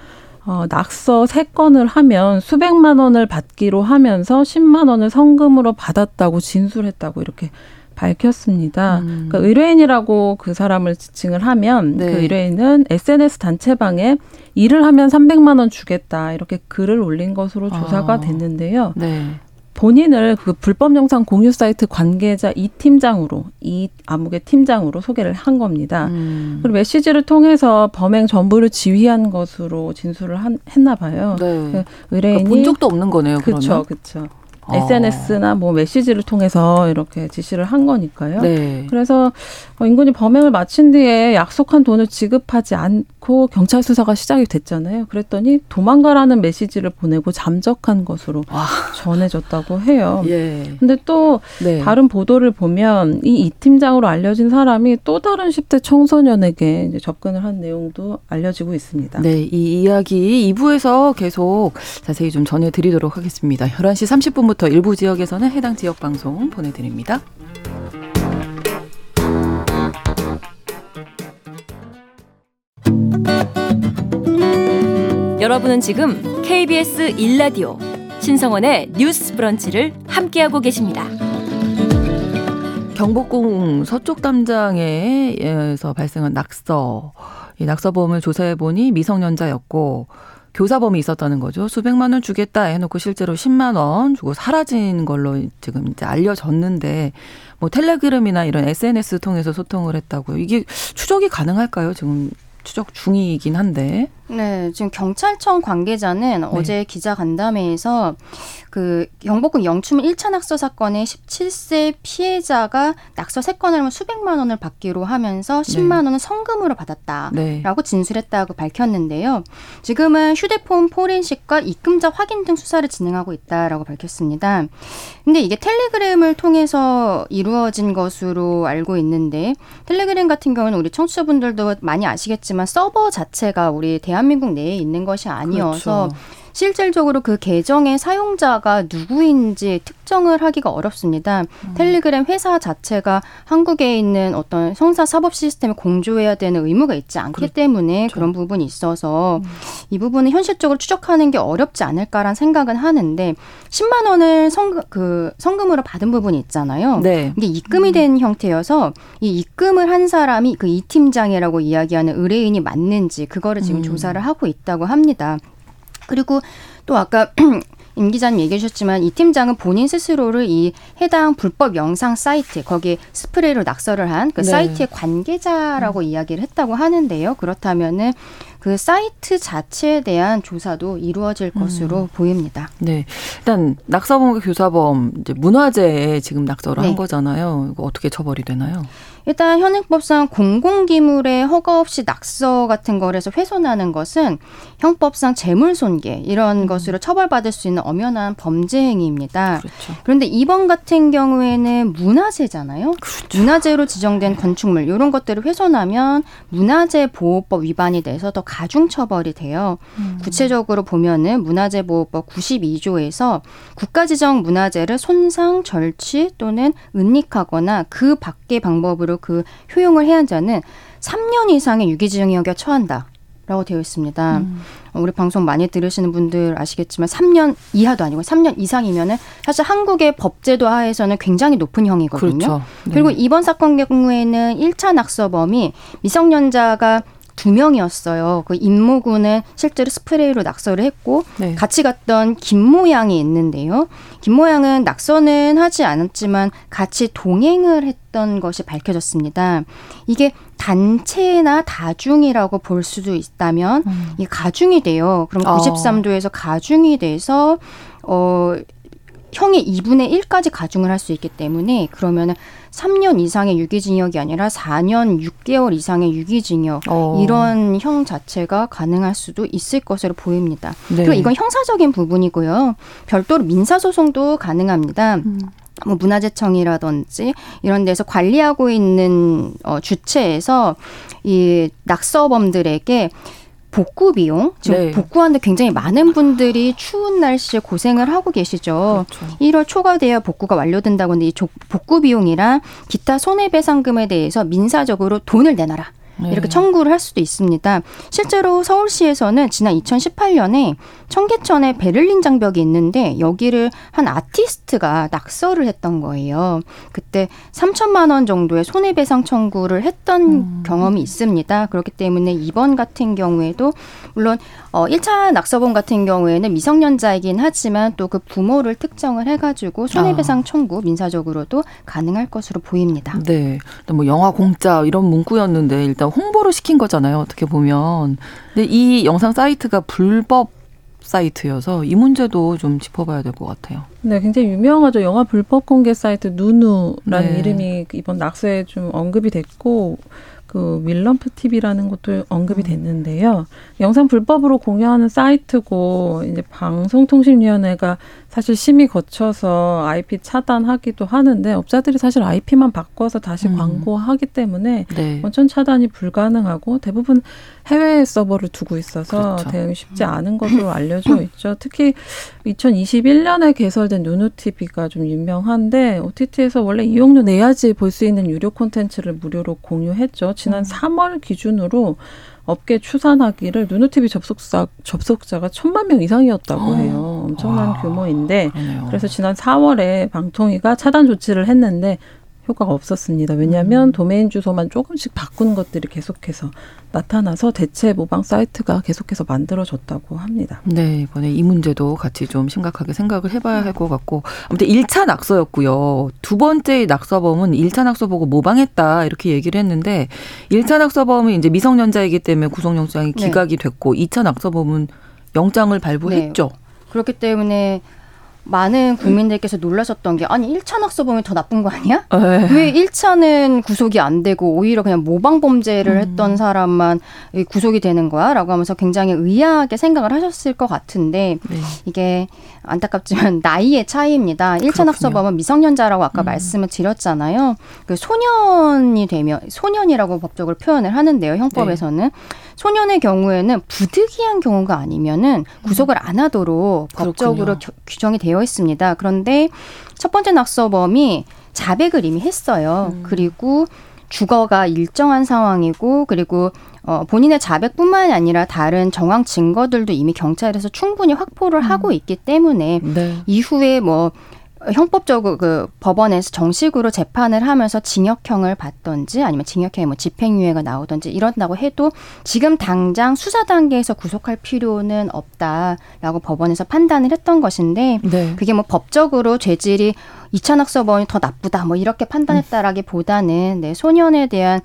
어, 낙서 세 건을 하면 수백만 원을 받기로 하면서 10만 원을 성금으로 받았다고 진술했다고 이렇게 밝혔습니다. 음. 그러니까 의뢰인이라고 그 사람을 지칭을 하면 네. 그 의뢰인은 SNS 단체방에 일을 하면 300만 원 주겠다 이렇게 글을 올린 것으로 조사가 아. 됐는데요. 네. 본인을 그 불법 영상 공유 사이트 관계자 이 팀장으로 이 암흑의 팀장으로 소개를 한 겁니다. 음. 그리고 메시지를 통해서 범행 전부를 지휘한 것으로 진술을 한, 했나 봐요. 네. 그 의뢰인이 그러니까 본 적도 없는 거네요. 그렇죠, 그렇죠. 아. SNS나 뭐 메시지를 통해서 이렇게 지시를 한 거니까요. 네. 그래서 어, 인근이 범행을 마친 뒤에 약속한 돈을 지급하지 않고 놓고 경찰 수사가 시작이 됐잖아요. 그랬더니 도망가라는 메시지를 보내고 잠적한 것으로 와. 전해졌다고 해요. 예. 근데 또 네. 다른 보도를 보면 이 이 팀장으로 알려진 사람이 또 다른 10대 청소년에게 접근을 한 내용도 알려지고 있습니다. 네, 이 이야기 2부에서 계속 자세히 좀 전해드리도록 하겠습니다. 11시 30분부터 일부 지역에서는 해당 지역 방송 보내드립니다. 여러분은 지금 KBS 1라디오 신성원의 뉴스 브런치를 함께하고 계십니다. 경복궁 서쪽 담장에서 발생한 낙서. 이 낙서범을 조사해 보니 미성년자였고 교사범이 있었다는 거죠. 수백만 원 주겠다 해놓고 실제로 10만 원 주고 사라진 걸로 지금 이제 알려졌는데 뭐 텔레그램이나 이런 SNS 통해서 소통을 했다고요. 이게 추적이 가능할까요? 지금 추적 중이긴 한데. 네, 지금 경찰청 관계자는 네. 어제 기자 간담회에서 그 경복궁 영춤 1차 낙서 사건의 17세 피해자가 낙서 3건을 하면 수백만 원을 받기로 하면서 10만 네. 원은 성금으로 받았다라고 네. 진술했다고 밝혔는데요. 지금은 휴대폰 포렌식과 입금자 확인 등 수사를 진행하고 있다라고 밝혔습니다. 근데 이게 텔레그램을 통해서 이루어진 것으로 알고 있는데 텔레그램 같은 경우는 우리 청취자분들도 많이 아시겠지만 서버 자체가 우리 대 대한민국 내에 있는 것이 아니어서 그렇죠. 실질적으로 그 계정의 사용자가 누구인지 특정을 하기가 어렵습니다. 음. 텔레그램 회사 자체가 한국에 있는 어떤 형사 사법 시스템에 공조해야 되는 의무가 있지 않기 그렇죠. 때문에 그런 부분이 있어서 음. 이 부분은 현실적으로 추적하는 게 어렵지 않을까란 생각은 하는데 10만 원을 성, 그 성금으로 받은 부분이 있잖아요. 네. 이게 입금이 음. 된 형태여서 이 입금을 한 사람이 그 이 팀장이라고 이야기하는 의뢰인이 맞는지 그거를 지금 음. 조사를 하고 있다고 합니다. 그리고 또 아까 임 기자님 얘기해 주셨지만 이 팀장은 본인 스스로를 이 해당 불법 영상 사이트 거기에 스프레이로 낙서를 한그 네. 사이트의 관계자라고 음. 이야기를 했다고 하는데요. 그렇다면은 그 사이트 자체에 대한 조사도 이루어질 음. 것으로 음. 보입니다. 네. 일단 낙서범과 교사범 이제 문화재에 지금 낙서를 네. 한 거잖아요. 이거 어떻게 처벌이 되나요? 일단 현행법상 공공기물에 허가 없이 낙서 같은 거를 해서 훼손하는 것은 형법상 재물손괴 이런 음. 것으로 처벌받을 수 있는 엄연한 범죄 행위입니다. 그렇죠. 그런데 이번 같은 경우에는 문화재잖아요. 그렇죠. 문화재로 지정된 건축물 이런 것들을 훼손하면 문화재 보호법 위반이 돼서 더 가중 처벌이 돼요. 음. 구체적으로 보면은 문화재 보호법 92조에서 국가 지정 문화재를 손상, 절취 또는 은닉하거나 그 밖의 방법으로 그 효용을 해야 한 자는 3년 이상의 유기징역에 처한다. 라고 되어 있습니다. 음. 우리 방송 많이 들으시는 분들 아시겠지만 3년 이하도 아니고 3년 이상이면은 사실 한국의 법제도 하에서는 굉장히 높은 형이거든요. 그렇죠. 네. 그리고 이번 사건 경우에는 1차 낙서범이 미성년자가 두 명이었어요. 그 임모군은 실제로 스프레이로 낙서를 했고 네. 같이 갔던 김모 양이 있는데요. 김모 양은 낙서는 하지 않았지만 같이 동행을 했던 것이 밝혀졌습니다. 이게 단체나 다중이라고 볼 수도 있다면 음. 이 가중이 돼요. 그럼 93도에서 어. 가중이 돼서 어 형의 2분의 1까지 가중을 할 수 있기 때문에 그러면은 3년 이상의 유기징역이 아니라 4년 6개월 이상의 유기징역 어. 이런 형 자체가 가능할 수도 있을 것으로 보입니다. 네. 그리고 이건 형사적인 부분이고요. 별도로 민사 소송도 가능합니다. 음. 뭐 문화재청이라든지 이런 데서 관리하고 있는 어 주체에서 이 낙서범들에게 복구 비용 지금 네. 복구하는데 굉장히 많은 분들이 추운 날씨에 고생을 하고 계시죠. 그렇죠. 1월 초가 되어 복구가 완료된다고 하는데 이 복구 비용이랑 기타 손해배상금에 대해서 민사적으로 돈을 내놔라. 네. 이렇게 청구를 할 수도 있습니다. 실제로 서울시에서는 지난 2018년에 청계천에 베를린 장벽이 있는데 여기를 한 아티스트가 낙서를 했던 거예요. 그때 3천만 원 정도의 손해배상 청구를 했던 음. 경험이 있습니다. 그렇기 때문에 이번 같은 경우에도 물론 어 1차 낙서범 같은 경우에는 미성년자이긴 하지만 또 그 부모를 특정을 해가지고 손해배상 아. 청구 민사적으로도 가능할 것으로 보입니다. 네, 뭐 영화 공짜 이런 문구였는데 일단 홍보를 시킨 거잖아요. 어떻게 보면. 근데 이 영상 사이트가 불법 사이트여서 이 문제도 좀 짚어봐야 될 것 같아요. 네, 굉장히 유명하죠. 영화 불법 공개 사이트 누누라는 네. 이름이 이번 낙서에 좀 언급이 됐고 그 윌럼프 TV라는 것도 언급이 음. 됐는데요. 영상 불법으로 공유하는 사이트고 이제 방송통신위원회가 사실 심의 거쳐서 IP 차단하기도 하는데 업자들이 사실 IP만 바꿔서 다시 음. 광고하기 때문에 네. 원천 차단이 불가능하고 대부분 해외 서버를 두고 있어서 그렇죠. 대응이 쉽지 음. 않은 것으로 알려져 있죠. 특히 2021년에 개설된 누누 TV가 좀 유명한데 OTT에서 원래 이용료 내야지 볼 수 있는 유료 콘텐츠를 무료로 공유했죠. 지난 음. 3월 기준으로 업계 추산하기를 누누TV 접속자, 접속자가 천만 명 이상이었다고 어. 해요. 엄청난 와, 규모인데 그러네요. 그래서 지난 4월에 방통위가 차단 조치를 했는데 효과가 없었습니다. 왜냐하면 음. 도메인 주소만 조금씩 바꾸는 것들이 계속해서 나타나서 대체 모방 사이트가 계속해서 만들어졌다고 합니다. 네, 이번에 이 문제도 같이 좀 심각하게 생각을 해봐야 할 것 같고 아무튼 1차 낙서였고요. 두 번째 낙서범은 1차 낙서 보고 모방했다 이렇게 얘기를 했는데 1차 낙서범은 이제 미성년자이기 때문에 구속영장이 네. 기각이 됐고 2차 낙서범은 영장을 발부했죠. 네. 그렇기 때문에 많은 국민들께서 놀라셨던 게 아니 1차 낙서범이 더 나쁜 거 아니야? 에이. 네. 왜 1차는 구속이 안 되고 오히려 그냥 모방 범죄를 음. 했던 사람만 구속이 되는 거야? 라고 하면서 굉장히 의아하게 생각을 하셨을 것 같은데 네. 이게 안타깝지만 나이의 차이입니다. 1차 낙서범은 미성년자라고 아까 음. 말씀을 드렸잖아요. 그 소년이 되면 소년이라고 법적으로 표현을 하는데요. 형법에서는 네. 소년의 경우에는 부득이한 경우가 아니면은 구속을 안 하도록 음. 법적으로 겨, 규정이 되어 있습니다. 그런데 첫 번째 낙서범이 자백을 이미 했어요. 음. 그리고 주거가 일정한 상황이고 그리고 어, 본인의 자백뿐만이 아니라 다른 정황 증거들도 이미 경찰에서 충분히 확보를 음. 하고 있기 때문에 네. 이후에 뭐 형법적으로 그 법원에서 정식으로 재판을 하면서 징역형을 받던지 아니면 징역형에 뭐 집행유예가 나오던지 이런다고 해도 지금 당장 수사 단계에서 구속할 필요는 없다라고 법원에서 판단을 했던 것인데 네. 그게 뭐 법적으로 죄질이 이찬학서범이 더 나쁘다 뭐 이렇게 판단했다라기보다는 네, 소년에 대한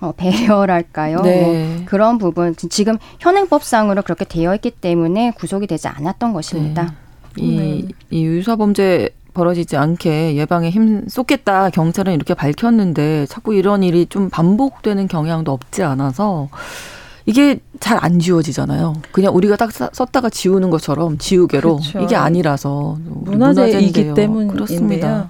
어, 배려랄까요? 네. 뭐 그런 부분 지금 현행법상으로 그렇게 되어 있기 때문에 구속이 되지 않았던 것입니다. 네. 이, 네. 이 유사 범죄 벌어지지 않게 예방에 힘 쏟겠다 경찰은 이렇게 밝혔는데 자꾸 이런 일이 좀 반복되는 경향도 없지 않아서 이게 잘 안 지워지잖아요. 그냥 우리가 딱 썼다가 지우는 것처럼 지우개로 그렇죠. 이게 아니라서 문화재이기 때문인데요.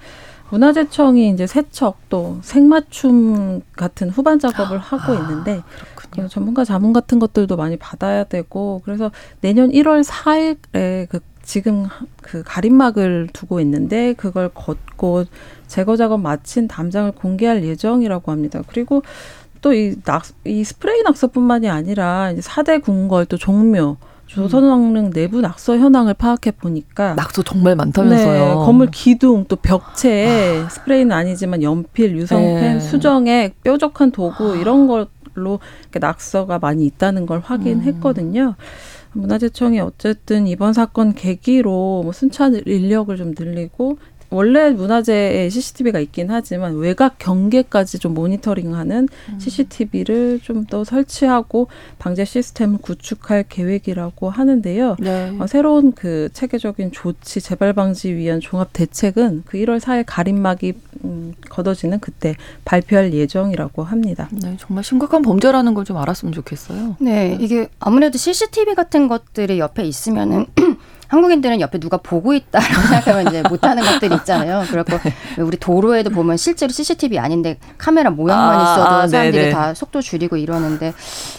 문화재청이 이제 세척 또 생맞춤 같은 후반 작업을 아, 하고 있는데 그 전문가 자문 같은 것들도 많이 받아야 되고 그래서 내년 1월 4일에 그 지금 그 가림막을 두고 있는데 그걸 걷고 제거 작업 마친 담장을 공개할 예정이라고 합니다. 그리고 또이 낙, 이 스프레이 낙서뿐만이 아니라 이제 사대 궁궐 또 종묘 조선왕릉 내부 낙서 현황을 파악해 보니까 낙서 정말 많다면서요. 네, 건물 기둥 또 벽체에 아. 스프레이는 아니지만 연필, 유성펜, 네. 수정액, 뾰족한 도구 이런 걸로 낙서가 많이 있다는 걸 확인했거든요. 음. 문화재청이 어쨌든 이번 사건 계기로 뭐 순찰 인력을 좀 늘리고 원래 문화재에 CCTV가 있긴 하지만 외곽 경계까지 좀 모니터링하는 음. CCTV를 좀 더 설치하고 방제 시스템을 구축할 계획이라고 하는데요. 네. 어, 새로운 그 체계적인 조치 재발 방지 위한 종합 대책은 그 1월 4일 가림막이 음, 걷어지는 그때 발표할 예정이라고 합니다. 네, 정말 심각한 범죄라는 걸 좀 알았으면 좋겠어요. 네, 이게 아무래도 CCTV 같은 것들이 옆에 있으면은 한국인들은 옆에 누가 보고 있다라고 생각하면 이제 못하는 것들이 있잖아요. 그렇고 네. 우리 도로에도 보면 실제로 CCTV 아닌데 카메라 모양만 아, 있어도 아, 사람들이 네네. 다 속도 줄이고 이러는데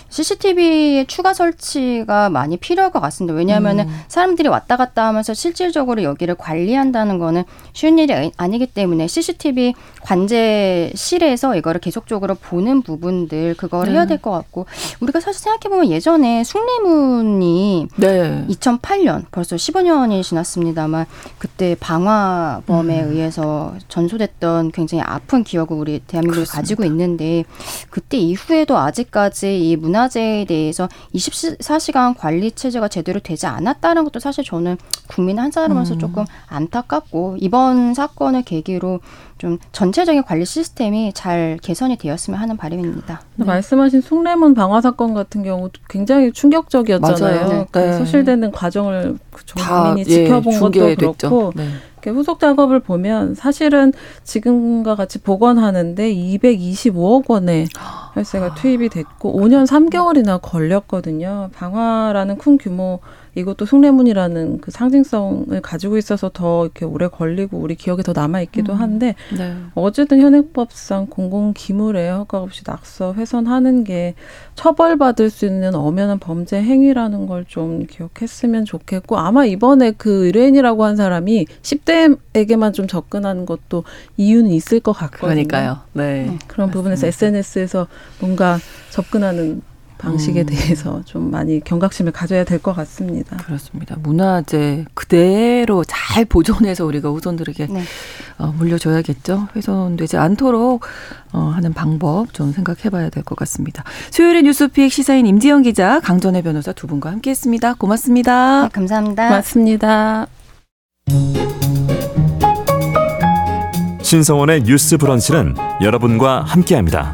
CCTV의 추가 설치가 많이 필요할 것 같습니다. 왜냐하면은 음. 사람들이 왔다 갔다 하면서 실질적으로 여기를 관리한다는 거는 쉬운 일이 아니기 때문에 CCTV 관제실에서 이거를 계속적으로 보는 부분들 그걸 네. 해야 될 것 같고 우리가 사실 생각해 보면 예전에 숭례문이 네. 2008년 벌써 15년이 지났습니다만 그때 방화범에 음. 의해서 전소됐던 굉장히 아픈 기억을 우리 대한민국이 가지고 있는데 그때 이후에도 아직까지 이 문화재에 대해서 24시간 관리 체제가 제대로 되지 않았다는 것도 사실 저는 국민 한 사람으로서 음. 조금 안타깝고 이번 사건을 계기로 좀 전체적인 관리 시스템이 잘 개선이 되었으면 하는 바람입니다. 네. 말씀하신 숭례문 방화 사건 같은 경우 굉장히 충격적이었잖아요. 네. 그 네. 소실되는 과정을 전 국민이 예, 지켜본 것도 그렇고 네. 후속 작업을 보면 사실은 지금과 같이 복원하는데 225억 원의 혈세가 투입이 됐고 5년 3개월이나 걸렸거든요. 방화라는 큰 규모 이것도 숭례문이라는 그 상징성을 가지고 있어서 더 이렇게 오래 걸리고 우리 기억에 더 남아 있기도 음. 한데 네. 어쨌든 현행법상 공공 기물에 허가 없이 낙서 훼손하는 게 처벌받을 수 있는 엄연한 범죄 행위라는 걸 좀 기억했으면 좋겠고 아마 이번에 그 의뢰인이라고 한 사람이 10대에게만 좀 접근하는 것도 이유는 있을 것 같거든요. 그러니까요. 네. 그런 맞습니다. 부분에서 SNS에서 뭔가 접근하는 방식에 음. 대해서 좀 많이 경각심을 가져야 될 것 같습니다. 그렇습니다. 문화재 그대로 잘 보존해서 우리가 후손들에게 네. 어, 물려줘야겠죠. 훼손되지 않도록 어, 하는 방법 좀 생각해봐야 될 것 같습니다. 수요일의 뉴스픽 시사인 임지영 기자, 강전혜 변호사 두 분과 함께했습니다. 고맙습니다. 네, 감사합니다. 고맙습니다. 신성원의 뉴스 브런치는 여러분과 함께합니다.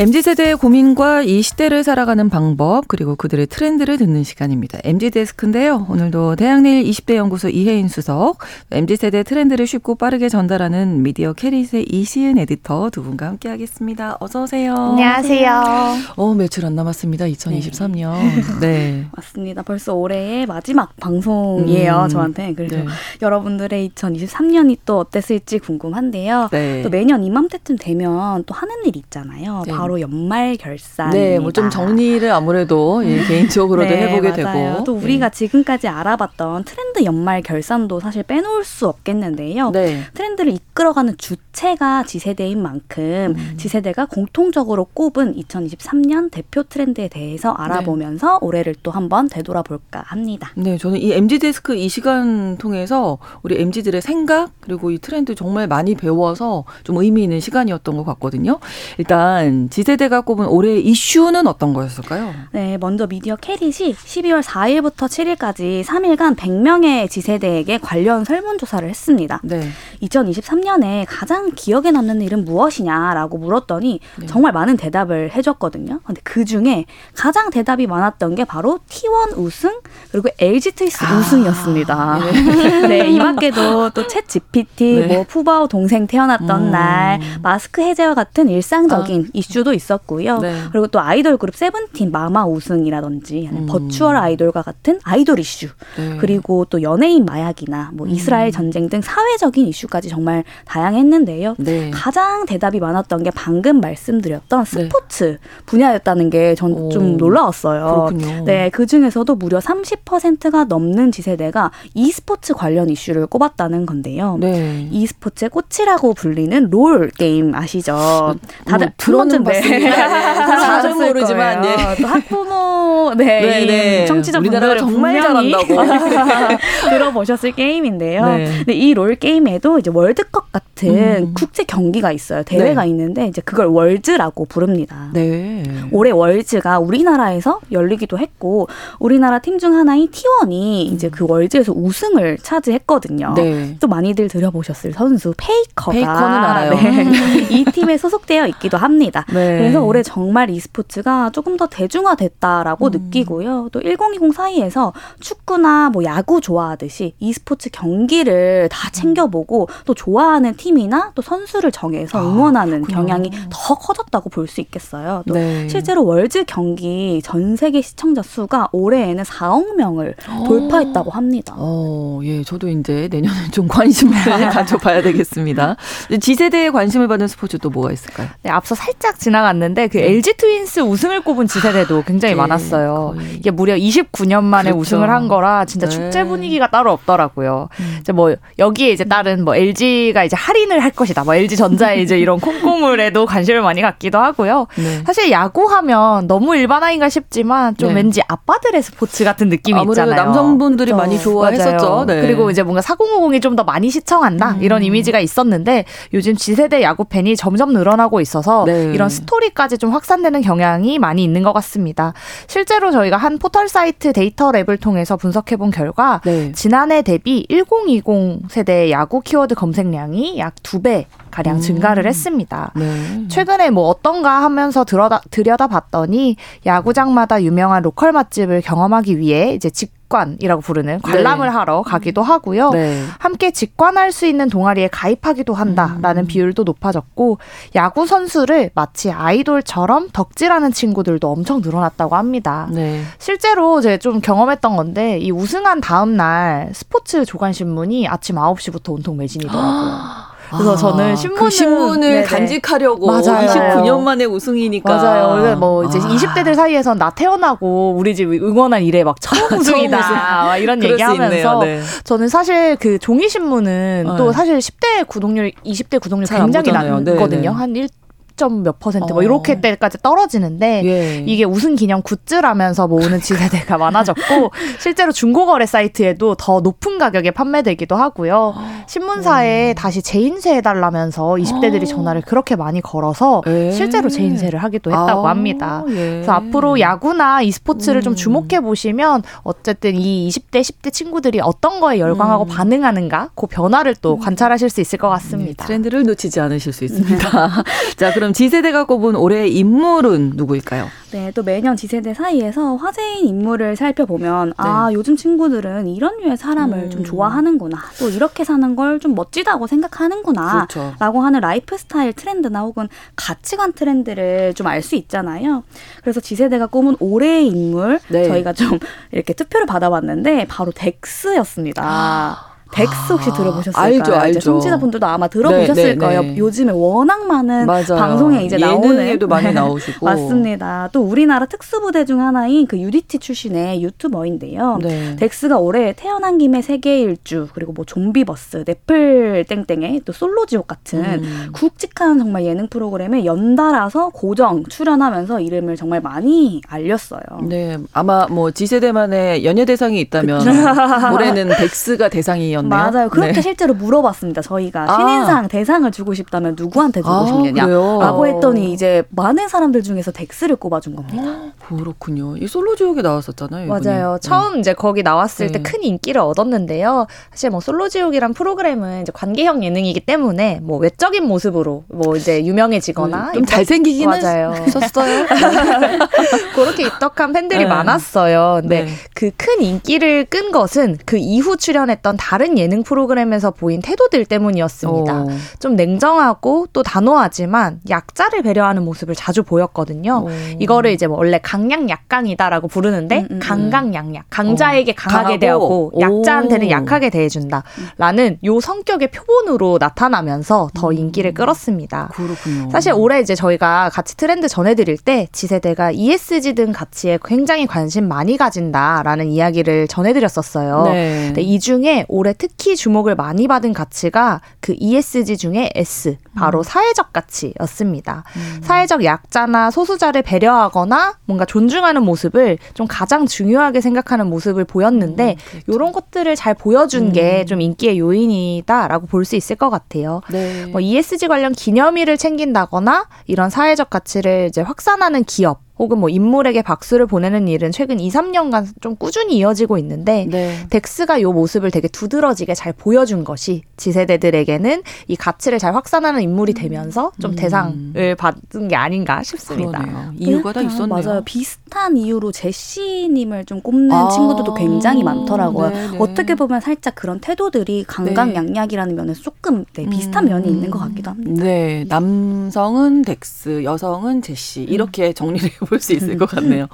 MZ세대의 고민과 이 시대를 살아가는 방법, 그리고 그들의 트렌드를 듣는 시간입니다. MZ데스크인데요. 오늘도 대학내일 20대 연구소 이혜인 수석, MZ세대 트렌드를 쉽고 빠르게 전달하는 미디어 캐릿의 이시은 에디터 두 분과 함께 하겠습니다. 어서오세요. 안녕하세요. 어, 며칠 안 남았습니다. 2023년. 네. 네. 맞습니다. 벌써 올해의 마지막 방송이에요. 음, 저한테. 그래서 네. 여러분들의 2023년이 또 어땠을지 궁금한데요. 네. 또 매년 이맘때쯤 되면 또 하는 일이 있잖아요. 네. 바로 바로 연말 결산. 네, 뭐 좀 정리를 아무래도 예, 개인적으로도 네, 해보게 맞아요. 되고. 또 우리가 네. 지금까지 알아봤던 트렌드 연말 결산도 사실 빼놓을 수 없겠는데요. 네. 트렌드를 이끌어가는 주 체가 지세대인 만큼 음. 지세대가 공통적으로 꼽은 2023년 대표 트렌드에 대해서 알아보면서 네. 올해를 또 한번 되돌아볼까 합니다. 네, 저는 이 MG 데스크 이 시간 통해서 우리 MG들의 생각 그리고 이 트렌드 정말 많이 배워서 좀 의미 있는 시간이었던 것 같거든요. 일단 Z세대가 꼽은 올해 이슈는 어떤 거였을까요? 네, 먼저 미디어 캐릿이 12월 4일부터 7일까지 3일간 100명의 Z세대에게 관련 설문조사를 했습니다. 네. 2023년에 가장 기억에 남는 일은 무엇이냐라고 물었더니 네. 정말 많은 대답을 해줬거든요. 근데 그 중에 가장 대답이 많았던 게 바로 T1 우승 그리고 LG 트윈스 아, 우승이었습니다. 네. 네, 이 밖에도 또 챗 GPT, 네. 뭐 푸바오 동생 태어났던 음. 날, 마스크 해제와 같은 일상적인 아. 이슈도 이슈도 있었고요. 네. 그리고 또 아이돌 그룹 세븐틴 마마 우승이라든지 음. virtual 아이돌과 같은 아이돌 이슈 네. 그리고 또 연예인 마약이나 뭐 음. 이스라엘 전쟁 등 사회적인 이슈까지 정말 다양했는데 요. 네. 가장 대답이 많았던 게 방금 말씀드렸던 네. 스포츠 분야였다는 게 전 좀 놀라웠어요. 그렇군요. 네, 그 중에서도 무려 30%가 넘는 지세대가 e스포츠 관련 이슈를 꼽았다는 건데요. 네. e스포츠의 꽃이라고 불리는 롤 게임 아시죠? 뭐 다들 뭐, 들어는 봤습니다. 자주 모르지만 예. 또 학부모 네, 네, 네. 청취자분들 정말 잘한다고 들어보셨을 게임인데요. 네. 근데 이 롤 게임에도 이제 월드컵 같은 음. 국제 경기가 있어요. 대회가 네. 있는데 이제 그걸 월즈라고 부릅니다. 네. 올해 월즈가 우리나라에서 열리기도 했고 우리나라 팀 중 하나인 T1이 이제 그 월즈에서 우승을 차지했거든요. 네. 또 많이들 들어보셨을 선수 페이커가 페이커는 알아요. 네. 이 팀에 소속되어 있기도 합니다. 네. 그래서 올해 정말 e스포츠가 조금 더 대중화됐다라고 음. 느끼고요. 또 1020 사이에서 축구나 뭐 야구 좋아하듯이 e스포츠 경기를 다 음. 챙겨보고 또 좋아하는 팀이나 또 선수를 정해서 아, 응원하는 아, 경향이 더 커졌다고 볼 수 있겠어요. 또 네. 실제로 월즈 경기 전 세계 시청자 수가 올해에는 4억 명을 오. 어. 돌파했다고 합니다. 어, 예, 저도 이제 내년에 좀 관심을 가져봐야 되겠습니다. 지세대에 관심을 받는 스포츠 또 뭐가 있을까요? 네, 앞서 살짝 지나갔는데 그 네. LG 트윈스 우승을 꼽은 지세대도 굉장히 네, 많았어요. 거의. 이게 무려 29년 만에 그렇죠. 우승을 한 거라 진짜 네. 축제 분위기가 따로 없더라고요. 음. 이제 뭐 여기에 이제 다른 뭐 LG가 이제 할인 할인을 할 것이다. 뭐 LG 전자의 이제 이런 콩고물에도 관심을 많이 갖기도 하고요. 네. 사실 야구하면 너무 일반화인가 싶지만 좀 네. 왠지 아빠들의 스포츠 같은 느낌이 있잖아요. 남성분들이 그렇죠. 많이 좋아했었죠. 네. 그리고 이제 뭔가 4050이 좀 더 많이 시청한다 음. 이런 이미지가 있었는데 요즘 Z세대 야구 팬이 점점 늘어나고 있어서 네. 이런 스토리까지 좀 확산되는 경향이 많이 있는 것 같습니다. 실제로 저희가 한 포털 사이트 데이터 랩을 통해서 분석해 본 결과 네. 지난해 대비 1020 세대 야구 키워드 검색량이 약두배 가량 음. 증가를 했습니다. 네. 최근에 뭐 어떤가 하면서 들여다 들여다 봤더니 야구장마다 유명한 로컬 맛집을 경험하기 위해 이제 직 직관이라고 부르는 관람을 네. 하러 가기도 하고요. 네. 함께 직관할 수 있는 동아리에 가입하기도 한다라는 음. 비율도 높아졌고 야구 선수를 마치 아이돌처럼 덕질하는 친구들도 엄청 늘어났다고 합니다. 네. 실제로 제가 좀 경험했던 건데 이 우승한 다음 날 스포츠 조간 신문이 아침 9시부터 온통 매진이더라고요. 그래서 아, 저는 신문을, 그 신문을. 간직하려고 맞아요. 29년 만에 우승이니까 맞아요. 뭐 이제 아. 20대들 사이에선 나 태어나고 우리 집 응원한 이래 막 처음 우승이다 이런 얘기하면서 네. 저는 사실 그 종이 신문은 네. 또 사실 10대 구독률, 20대 구독률 굉장히 낮거든요. 한 1. 몇 퍼센트 뭐 어. 이렇게 때까지 떨어지는데 예. 이게 우승 기념 굿즈라면서 모으는 지세대가 많아졌고 실제로 중고거래 사이트에도 더 높은 가격에 판매되기도 하고요. 신문사에 음. 다시 재인쇄해 달라면서 20대들이 어. 전화를 그렇게 많이 걸어서 예. 실제로 재인쇄를 하기도 했다고 아. 합니다. 예. 그래서 앞으로 야구나 e스포츠를 음. 좀 주목해 보시면 어쨌든 이 20대 10대 친구들이 어떤 거에 열광하고 음. 반응하는가 그 변화를 또 음. 관찰하실 수 있을 것 같습니다. 네, 트렌드를 놓치지 않으실 수 있습니다. 자, 그럼 Z세대가 꼽은 올해의 인물은 누구일까요? 네, 또 매년 Z세대 사이에서 화제인 인물을 살펴보면 아, 네. 아 요즘 친구들은 이런 류의 사람을 음. 좀 좋아하는구나 또 이렇게 사는 걸 좀 멋지다고 생각하는구나 그렇죠. 라고 하는 라이프 스타일 트렌드나 혹은 가치관 트렌드를 좀 알 수 있잖아요 그래서 Z세대가 꼽은 올해의 인물 네. 저희가 좀 이렇게 투표를 받아봤는데 바로 덱스였습니다 아. 덱스 혹시 아, 들어보셨을까요? 알죠, 알죠. 청취자 분들도 아마 들어보셨을 네, 네, 거예요. 네. 요즘에 워낙 많은 맞아요. 방송에 이제 나오는 예능에도 많이 나오시고 맞습니다. 또 우리나라 특수부대 중 하나인 그 UDT 출신의 유튜버인데요. 네. 덱스가 올해 태어난 김에 세계 일주 그리고 뭐 좀비버스, 넷플 땡땡의 또 솔로지옥 같은 음. 굵직한 정말 예능 프로그램에 연달아서 고정 출연하면서 이름을 정말 많이 알렸어요. 네, 아마 뭐 Z세대만의 연예 대상이 있다면 올해는 덱스가 대상이 었. 였네요. 맞아요. 그렇게 네. 실제로 물어봤습니다. 저희가 아. 신인상 대상을 주고 싶다면 누구한테 주고 아, 싶느냐? 라고 했더니 이제 많은 사람들 중에서 덱스를 꼽아준 겁니다. 아, 그렇군요. 이 솔로 지옥에 나왔었잖아요. 이분이. 맞아요. 네. 처음 이제 거기 나왔을 네. 때큰 인기를 얻었는데요. 사실 뭐 솔로 지옥이란 프로그램은 이제 관계형 예능이기 때문에 뭐 외적인 모습으로 뭐 이제 유명해지거나 음, 좀 잘생기긴 맞아요. 하셨어요. 그렇게 입덕한 팬들이 네. 많았어요. 근데 네. 그큰 인기를 끈 것은 그 이후 출연했던 다른 다른 예능 프로그램에서 보인 태도들 때문이었습니다. 오. 좀 냉정하고 또 단호하지만 약자를 배려하는 모습을 자주 보였거든요. 오. 이거를 이제 뭐 원래 강약 약강이다라고 부르는데 음, 음, 음. 강강약약 강자에게 어. 강하게 대하고 약자한테는 약하게 대해준다 라는 요 성격의 표본으로 나타나면서 더 음. 인기를 끌었습니다. 그렇군요. 사실 올해 이제 저희가 같이 트렌드 전해드릴 때 지세대가 ESG 등 가치에 굉장히 관심 많이 가진다라는 이야기를 전해드렸었어요. 네. 근데 이 중에 올해 특히 주목을 많이 받은 가치가 그 ESG 중에 S, 바로 음. 사회적 가치였습니다. 음. 사회적 약자나 소수자를 배려하거나 뭔가 존중하는 모습을 좀 가장 중요하게 생각하는 모습을 보였는데 음, 그렇죠. 이런 것들을 잘 보여준 게좀 음. 인기의 요인이다라고 볼 수 있을 것 같아요. 네. 뭐 ESG 관련 기념일을 챙긴다거나 이런 사회적 가치를 이제 확산하는 기업 혹은 뭐 인물에게 박수를 보내는 일은 최근 2, 3년간 좀 꾸준히 이어지고 있는데 네. 덱스가 요 모습을 되게 두드러지게 잘 보여준 것이 지세대들에게는 이 가치를 잘 확산하는 인물이 되면서 좀 음. 대상을 받은 게 아닌가 싶습니다. 그러네요. 이유가 다 있었네요. 맞아요. 비슷한 이유로 제시님을 좀 꼽는 아. 친구들도 굉장히 많더라고요. 네네. 네. 어떻게 보면 살짝 그런 태도들이 강강약약이라는 네. 면에서 조금 네, 비슷한 음. 면이 있는 것 같기도 합니다. 네, 남성은 덱스, 여성은 제시 이렇게 음. 정리를 볼 수 있을 것 같네요.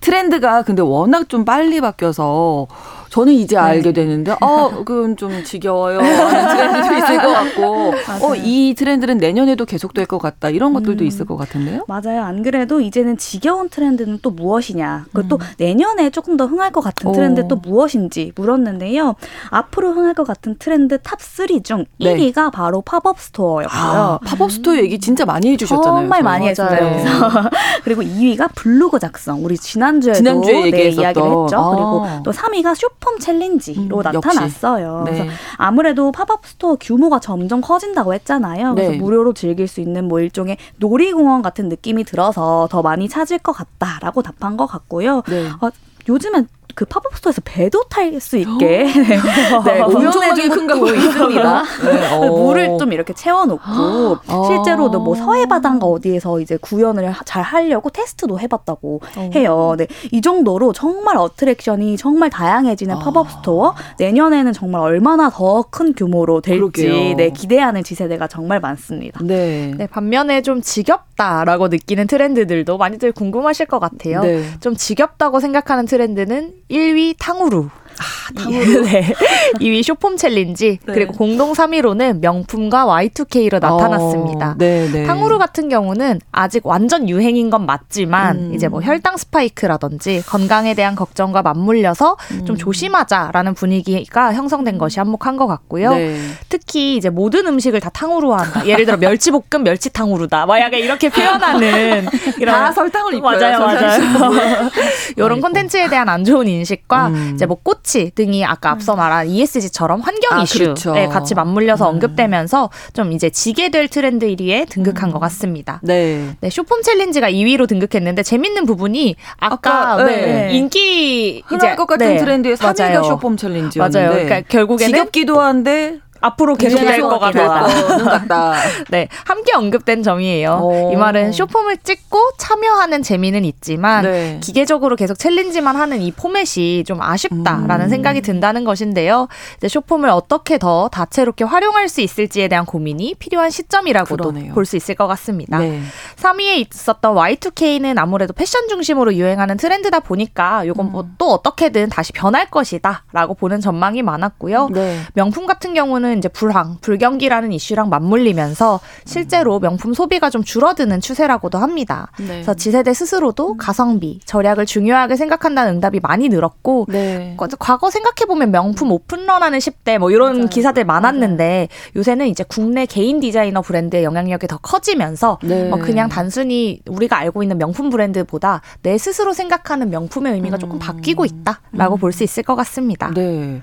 트렌드가 근데 워낙 좀 빨리 바뀌어서 저는 이제 네. 알게 되는데 어 그건 좀 지겨워요 하는 트렌드도 있을 것 같고 어 이 트렌드는 내년에도 계속될 것 같다 이런 것들도 음. 있을 것 같은데요. 맞아요. 안 그래도 이제는 지겨운 트렌드는 또 무엇이냐 그리고 음. 또 내년에 조금 더 흥할 것 같은 트렌드 또 무엇인지 물었는데요. 앞으로 흥할 것 같은 트렌드 탑 3중 네. 1위가 바로 팝업 스토어였고요. 아, 팝업 스토어 얘기 진짜 많이 해주셨잖아요. 정말 많이 했어요. 그리고 2위가 블로그 작성. 우리 지난주에도 지난주에 네, 이야기를 했죠. 아. 그리고 또 3위가 숏폼 챌린지로 음, 나타났어요. 네. 그래서 아무래도 팝업 스토어 규모가 점점 커진다고 했잖아요. 그래서 네. 무료로 즐길 수 있는 뭐 일종의 놀이공원 같은 느낌이 들어서 더 많이 찾을 것 같다라고 답한 것 같고요. 네. 어, 요즘엔 그 팝업 스토어에서 배도 탈 수 있게 네, 굉장하게 큰거 있습니다. 네, 어. 물을 좀 이렇게 채워놓고 아. 실제로도 뭐 서해 바다인가 어디에서 이제 구현을 잘 하려고 테스트도 해봤다고 어. 해요. 네, 이 정도로 정말 어트랙션이 정말 다양해지는 아. 팝업 스토어 내년에는 정말 얼마나 더 큰 규모로 될지 네, 기대하는 Z세대가 정말 많습니다. 네. 네, 반면에 좀 지겹다라고 느끼는 트렌드들도 많이들 궁금하실 것 같아요. 네. 좀 지겹다고 생각하는 트렌드는 1위 탕후루. 아, 탕후루. 네. 2위 숏폼 챌린지 네. 그리고 공동 3위로는 명품과 Y2K로 나타났습니다. 어, 네, 네. 탕후루 같은 경우는 아직 완전 유행인 건 맞지만 음. 이제 뭐 혈당 스파이크라든지 건강에 대한 걱정과 맞물려서 음. 좀 조심하자라는 분위기가 형성된 것이 한몫한 것 같고요. 네. 특히 이제 모든 음식을 다 탕후루 한다. 예를 들어 멸치볶음 멸치탕후루다. 막 약간 이렇게 표현하는 이런 다 설탕을 입고요. 맞아요, 맞아요. 이런 콘텐츠에 대한 안 좋은 인식과 음. 이제 뭐 꽃. 스치 등이 아까 앞서 음. 말한 ESG처럼 환경 아, 이슈에 그렇죠. 같이 맞물려서 음. 언급되면서 좀 이제 지게 될 트렌드 1위에 등극한 음. 것 같습니다. 네. 네, 숏폼 챌린지가 2위로 등극했는데 재밌는 부분이 아까, 아까 네. 네. 인기 흥할 것 같은 네. 트렌드의 3위가 숏폼 챌린지였는데 맞아요. 그러니까 결국에는 지겹기도 한데 앞으로 계속 될것 같다. 네, 함께 언급된 점이에요. 오. 이 말은 숏폼을 찍고 참여하는 재미는 있지만 네. 기계적으로 계속 챌린지만 하는 이 포맷이 좀 아쉽다라는 음. 생각이 든다는 것인데요. 이제 쇼폼을 어떻게 더 다채롭게 활용할 수 있을지에 대한 고민이 필요한 시점이라고도 볼 수 있을 것 같습니다. 네. 3위에 있었던 Y2K는 아무래도 패션 중심으로 유행하는 트렌드다 보니까 이건 뭐 음. 뭐또 어떻게든 다시 변할 것이다라고 보는 전망이 많았고요. 네. 명품 같은 경우는 경우는 이제 불황, 불경기라는 이슈랑 맞물리면서 실제로 명품 소비가 좀 줄어드는 추세라고도 합니다. 네. 그래서 지세대 스스로도 음. 가성비, 절약을 중요하게 생각한다는 응답이 많이 늘었고 네. 과거 생각해 보면 명품 오픈런하는 10대 뭐 이런 맞아요. 기사들 많았는데 맞아요. 요새는 이제 국내 개인 디자이너 브랜드의 영향력이 더 커지면서 네. 뭐 그냥 단순히 우리가 알고 있는 명품 브랜드보다 내 스스로 생각하는 명품의 의미가 음. 조금 바뀌고 있다라고 음. 볼수 있을 것 같습니다. 네.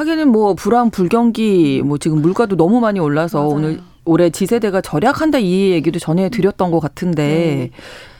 하기는 뭐 불황 불경기 뭐 지금 물가도 너무 많이 올라서 맞아요. 오늘 올해 지세대가 절약한다 이 얘기도 전해 드렸던 것 같은데 네.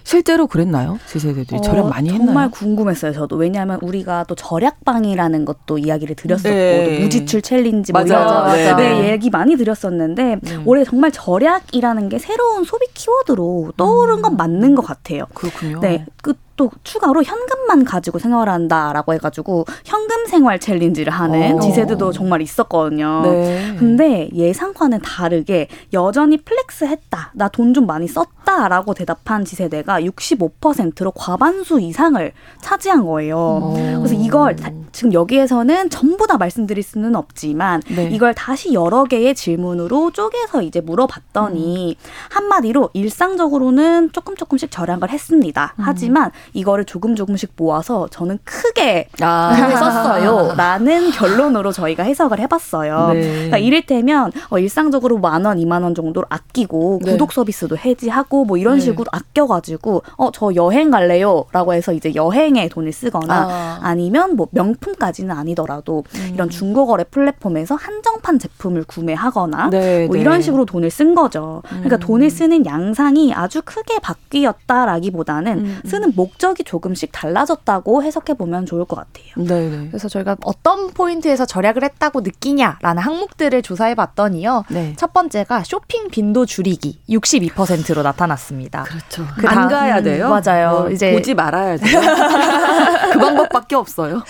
실제로 그랬나요? 지세대들이 어, 절약 많이 했나요? 정말 궁금했어요. 저도 왜냐하면 우리가 또 절약방이라는 것도 이야기를 드렸었고 네. 또 무지출 챌린지 뭐 이런 네. 네, 얘기 많이 드렸었는데 음. 올해 정말 절약이라는 게 새로운 소비 키워드로 떠오른 음. 건 맞는 것 같아요. 그렇군요. 네, 그또 추가로 현금만 가지고 생활 한다라고 해가지고 현금 생활 챌린지를 하는 어. Z세대도 정말 있었거든요. 네. 근데 예상과는 다르게 여전히 플렉스 했다. 나 돈 좀 많이 썼다라고 대답한 Z세대가 65%로 과반수 이상을 차지한 거예요. 오. 그래서 이걸 다, 지금 여기에서는 전부 다 말씀드릴 수는 없지만 네. 이걸 다시 여러 개의 질문으로 쪼개서 이제 물어봤더니 음. 한마디로 일상적으로는 조금 조금씩 절약을 했습니다. 음. 하지만 이거를 조금 조금씩 모아서 저는 크게 아. 썼어요. 라는 결론으로 저희가 해석을 해봤어요. 네. 그러니까 이를테면 어, 일상적으로 만 원, 이만 원 정도로 아끼고 네. 구독 서비스도 해지하고 뭐 이런 네. 식으로 아껴가지고 어, 저 여행 갈래요. 라고 해서 이제 여행에 돈을 쓰거나 아. 니면뭐 명품까지는 아니더라도 음. 이런 중고거래 플랫폼에서 한정판 제품을 구매하거나 네, 뭐 이런 네. 식으로 돈을 쓴 거죠. 그러니까 음. 돈을 쓰는 양상이 아주 크게 바뀌었다라기보다는 음. 쓰는 목 목적이 조금씩 달라졌다고 해석해 보면 좋을 것 같아요. 네, 네. 그래서 저희가 어떤 포인트에서 절약을 했다고 느끼냐라는 항목들을 조사해 봤더니요. 네. 첫 번째가 쇼핑 빈도 줄이기 62%로 나타났습니다. 그렇죠. 그 다음, 안 가야 돼요. 음, 맞아요. 뭐, 이제 보지 말아야 돼요. 그 방법밖에 없어요.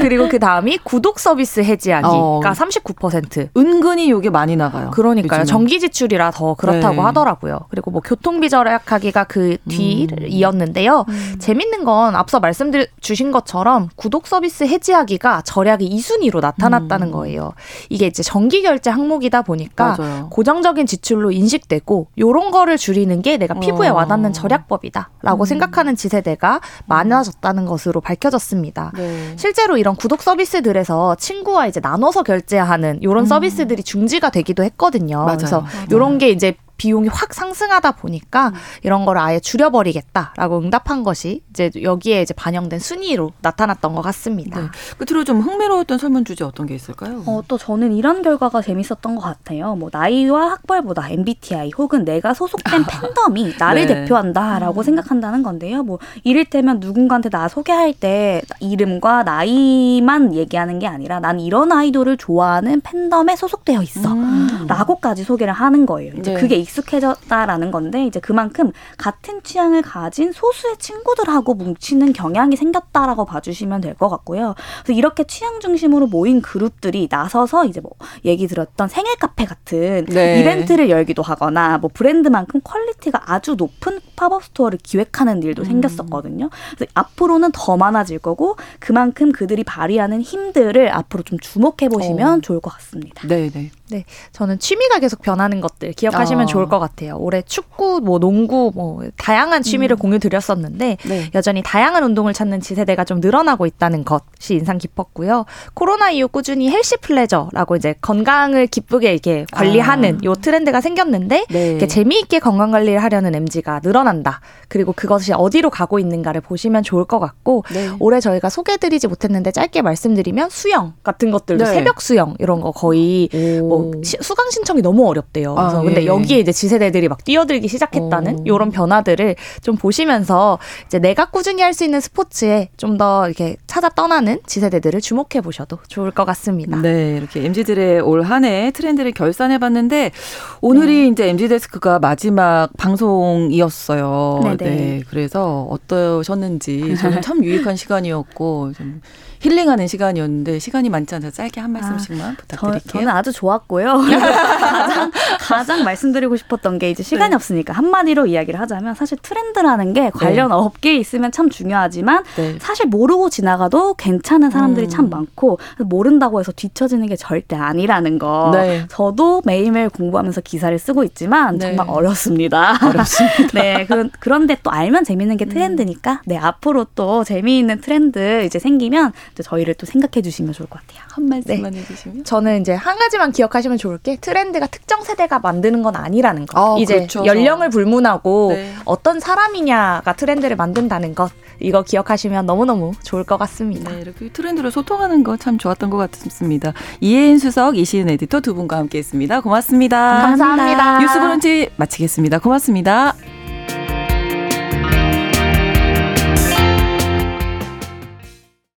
그리고 그 다음이 구독 서비스 해지하기가 어. 39%. 은근히 요게 많이 나가요. 그러니까요. 요즘은. 전기 지출이라 더 그렇다고 네. 하더라고요. 그리고 뭐 교통비 절약하기가 그 뒤이었는데요. 음. 음. 재밌는 건 앞서 말씀드 주신 것처럼 구독 서비스 해지하기가 절약이 2순위로 나타났다는 음. 거예요. 이게 이제 정기 결제 항목이다 보니까 맞아요. 고정적인 지출로 인식되고 요런 거를 줄이는 게 내가 피부에 어. 와닿는 절약법이다라고 음. 생각하는 지세대가 많아졌다는 것으로 밝혀졌습니다. 네. 실제로 이런 구독 서비스들에서 친구와 이제 나눠서 결제하는 요런 음. 서비스들이 중지가 되기도 했거든요. 맞아요. 그래서 요런 게 이제 비용이 확 상승하다 보니까 음. 이런 거를 아예 줄여버리겠다라고 응답한 것이 이제 여기에 이제 반영된 순위로 나타났던 것 같습니다. 네. 끝으로 좀 흥미로웠던 설문 주제 어떤 게 있을까요? 어, 또 저는 이런 결과가 재밌었던 것 같아요. 뭐 나이와 학벌보다 MBTI 혹은 내가 소속된 팬덤이 나를 네. 대표한다라고 음. 생각한다는 건데요. 뭐 이를테면 누군가한테 나 소개할 때 이름과 나이만 얘기하는 게 아니라 난 이런 아이돌을 좋아하는 팬덤에 소속되어 있어라고까지 음. 소개를 하는 거예요. 이제 네. 그게 익 숙해졌다라는 건데 이제 그만큼 같은 취향을 가진 소수의 친구들하고 뭉치는 경향이 생겼다라고 봐주시면 될 것 같고요. 그래서 이렇게 취향 중심으로 모인 그룹들이 나서서 이제 뭐 얘기 들었던 생일 카페 같은 네. 이벤트를 열기도 하거나 뭐 브랜드만큼 퀄리티가 아주 높은 팝업 스토어를 기획하는 일도 음. 생겼었거든요. 그래서 앞으로는 더 많아질 거고 그만큼 그들이 발휘하는 힘들을 앞으로 좀 주목해 보시면 어. 좋을 것 같습니다. 네, 네. 네, 저는 취미가 계속 변하는 것들 기억하시면 아. 좋을 것 같아요. 올해 축구, 뭐 농구, 뭐 다양한 취미를 음. 공유 드렸었는데 네. 여전히 다양한 운동을 찾는 Z세대가 좀 늘어나고 있다는 것이 인상 깊었고요. 코로나 이후 꾸준히 헬시 플레저라고 이제 건강을 기쁘게 이렇게 관리하는 아. 요 트렌드가 생겼는데 네. 재미있게 건강 관리를 하려는 MZ가 늘어난다. 그리고 그것이 어디로 가고 있는가를 보시면 좋을 것 같고 네. 올해 저희가 소개드리지 못했는데 짧게 말씀드리면 수영 같은 것들도 네. 새벽 수영 이런 거 거의 오. 뭐 시, 수강 신청이 너무 어렵대요. 아, 그래서 아, 근데 예. 여기에 이제 지세대들이 막 뛰어들기 시작했다는 이런 변화들을 좀 보시면서 이제 내가 꾸준히 할 수 있는 스포츠에 좀 더 이렇게 찾아 떠나는 지세대들을 주목해 보셔도 좋을 것 같습니다. 네, 이렇게 MZ들의 올 한 해 트렌드를 결산해 봤는데 오늘이 네. 이제 MZ 데스크가 마지막 방송이었어요. 네네. 네. 네, 그래서 어떠셨는지 저는 참 유익한 시간이었고 좀 힐링하는 시간이었는데 시간이 많지 않아서 짧게 한 말씀씩만 아, 부탁드릴게요. 저, 는 아주 좋았고요. 가장, 가장 말씀드리고 싶었던 게 이제 시간이 네. 없으니까 한마디로 이야기를 하자면 사실 트렌드라는 게 관련 네. 업계에 있으면 참 중요하지만 네. 사실 모르고 지나가도 괜찮은 사람들이 음. 참 많고 모른다고 해서 뒤처지는 게 절대 아니라는 거. 네. 저도 매일매일 공부하면서 기사를 쓰고 있지만 네. 정말 어렵습니다. 어렵습니다. 네, 그, 그런데 또 알면 재밌는 게 음. 트렌드니까 네 앞으로 또 재미있는 트렌드 이제 생기면 저희를 또 생각해 주시면 좋을 것 같아요. 한 말씀만 네. 해주시면. 저는 이제 한 가지만 기억하시면 좋을 게 트렌드가 특정 세대가 만드는 건 아니라는 거. 아, 이제 그렇죠. 연령을 불문하고 네. 어떤 사람이냐가 트렌드를 만든다는 것. 이거 기억하시면 너무너무 좋을 것 같습니다. 네, 이렇게 트렌드로 소통하는 거 참 좋았던 것 같습니다. 이혜인 수석, 이시은 에디터 두 분과 함께 했습니다. 고맙습니다. 감사합니다. 뉴스 브런치 마치겠습니다. 고맙습니다.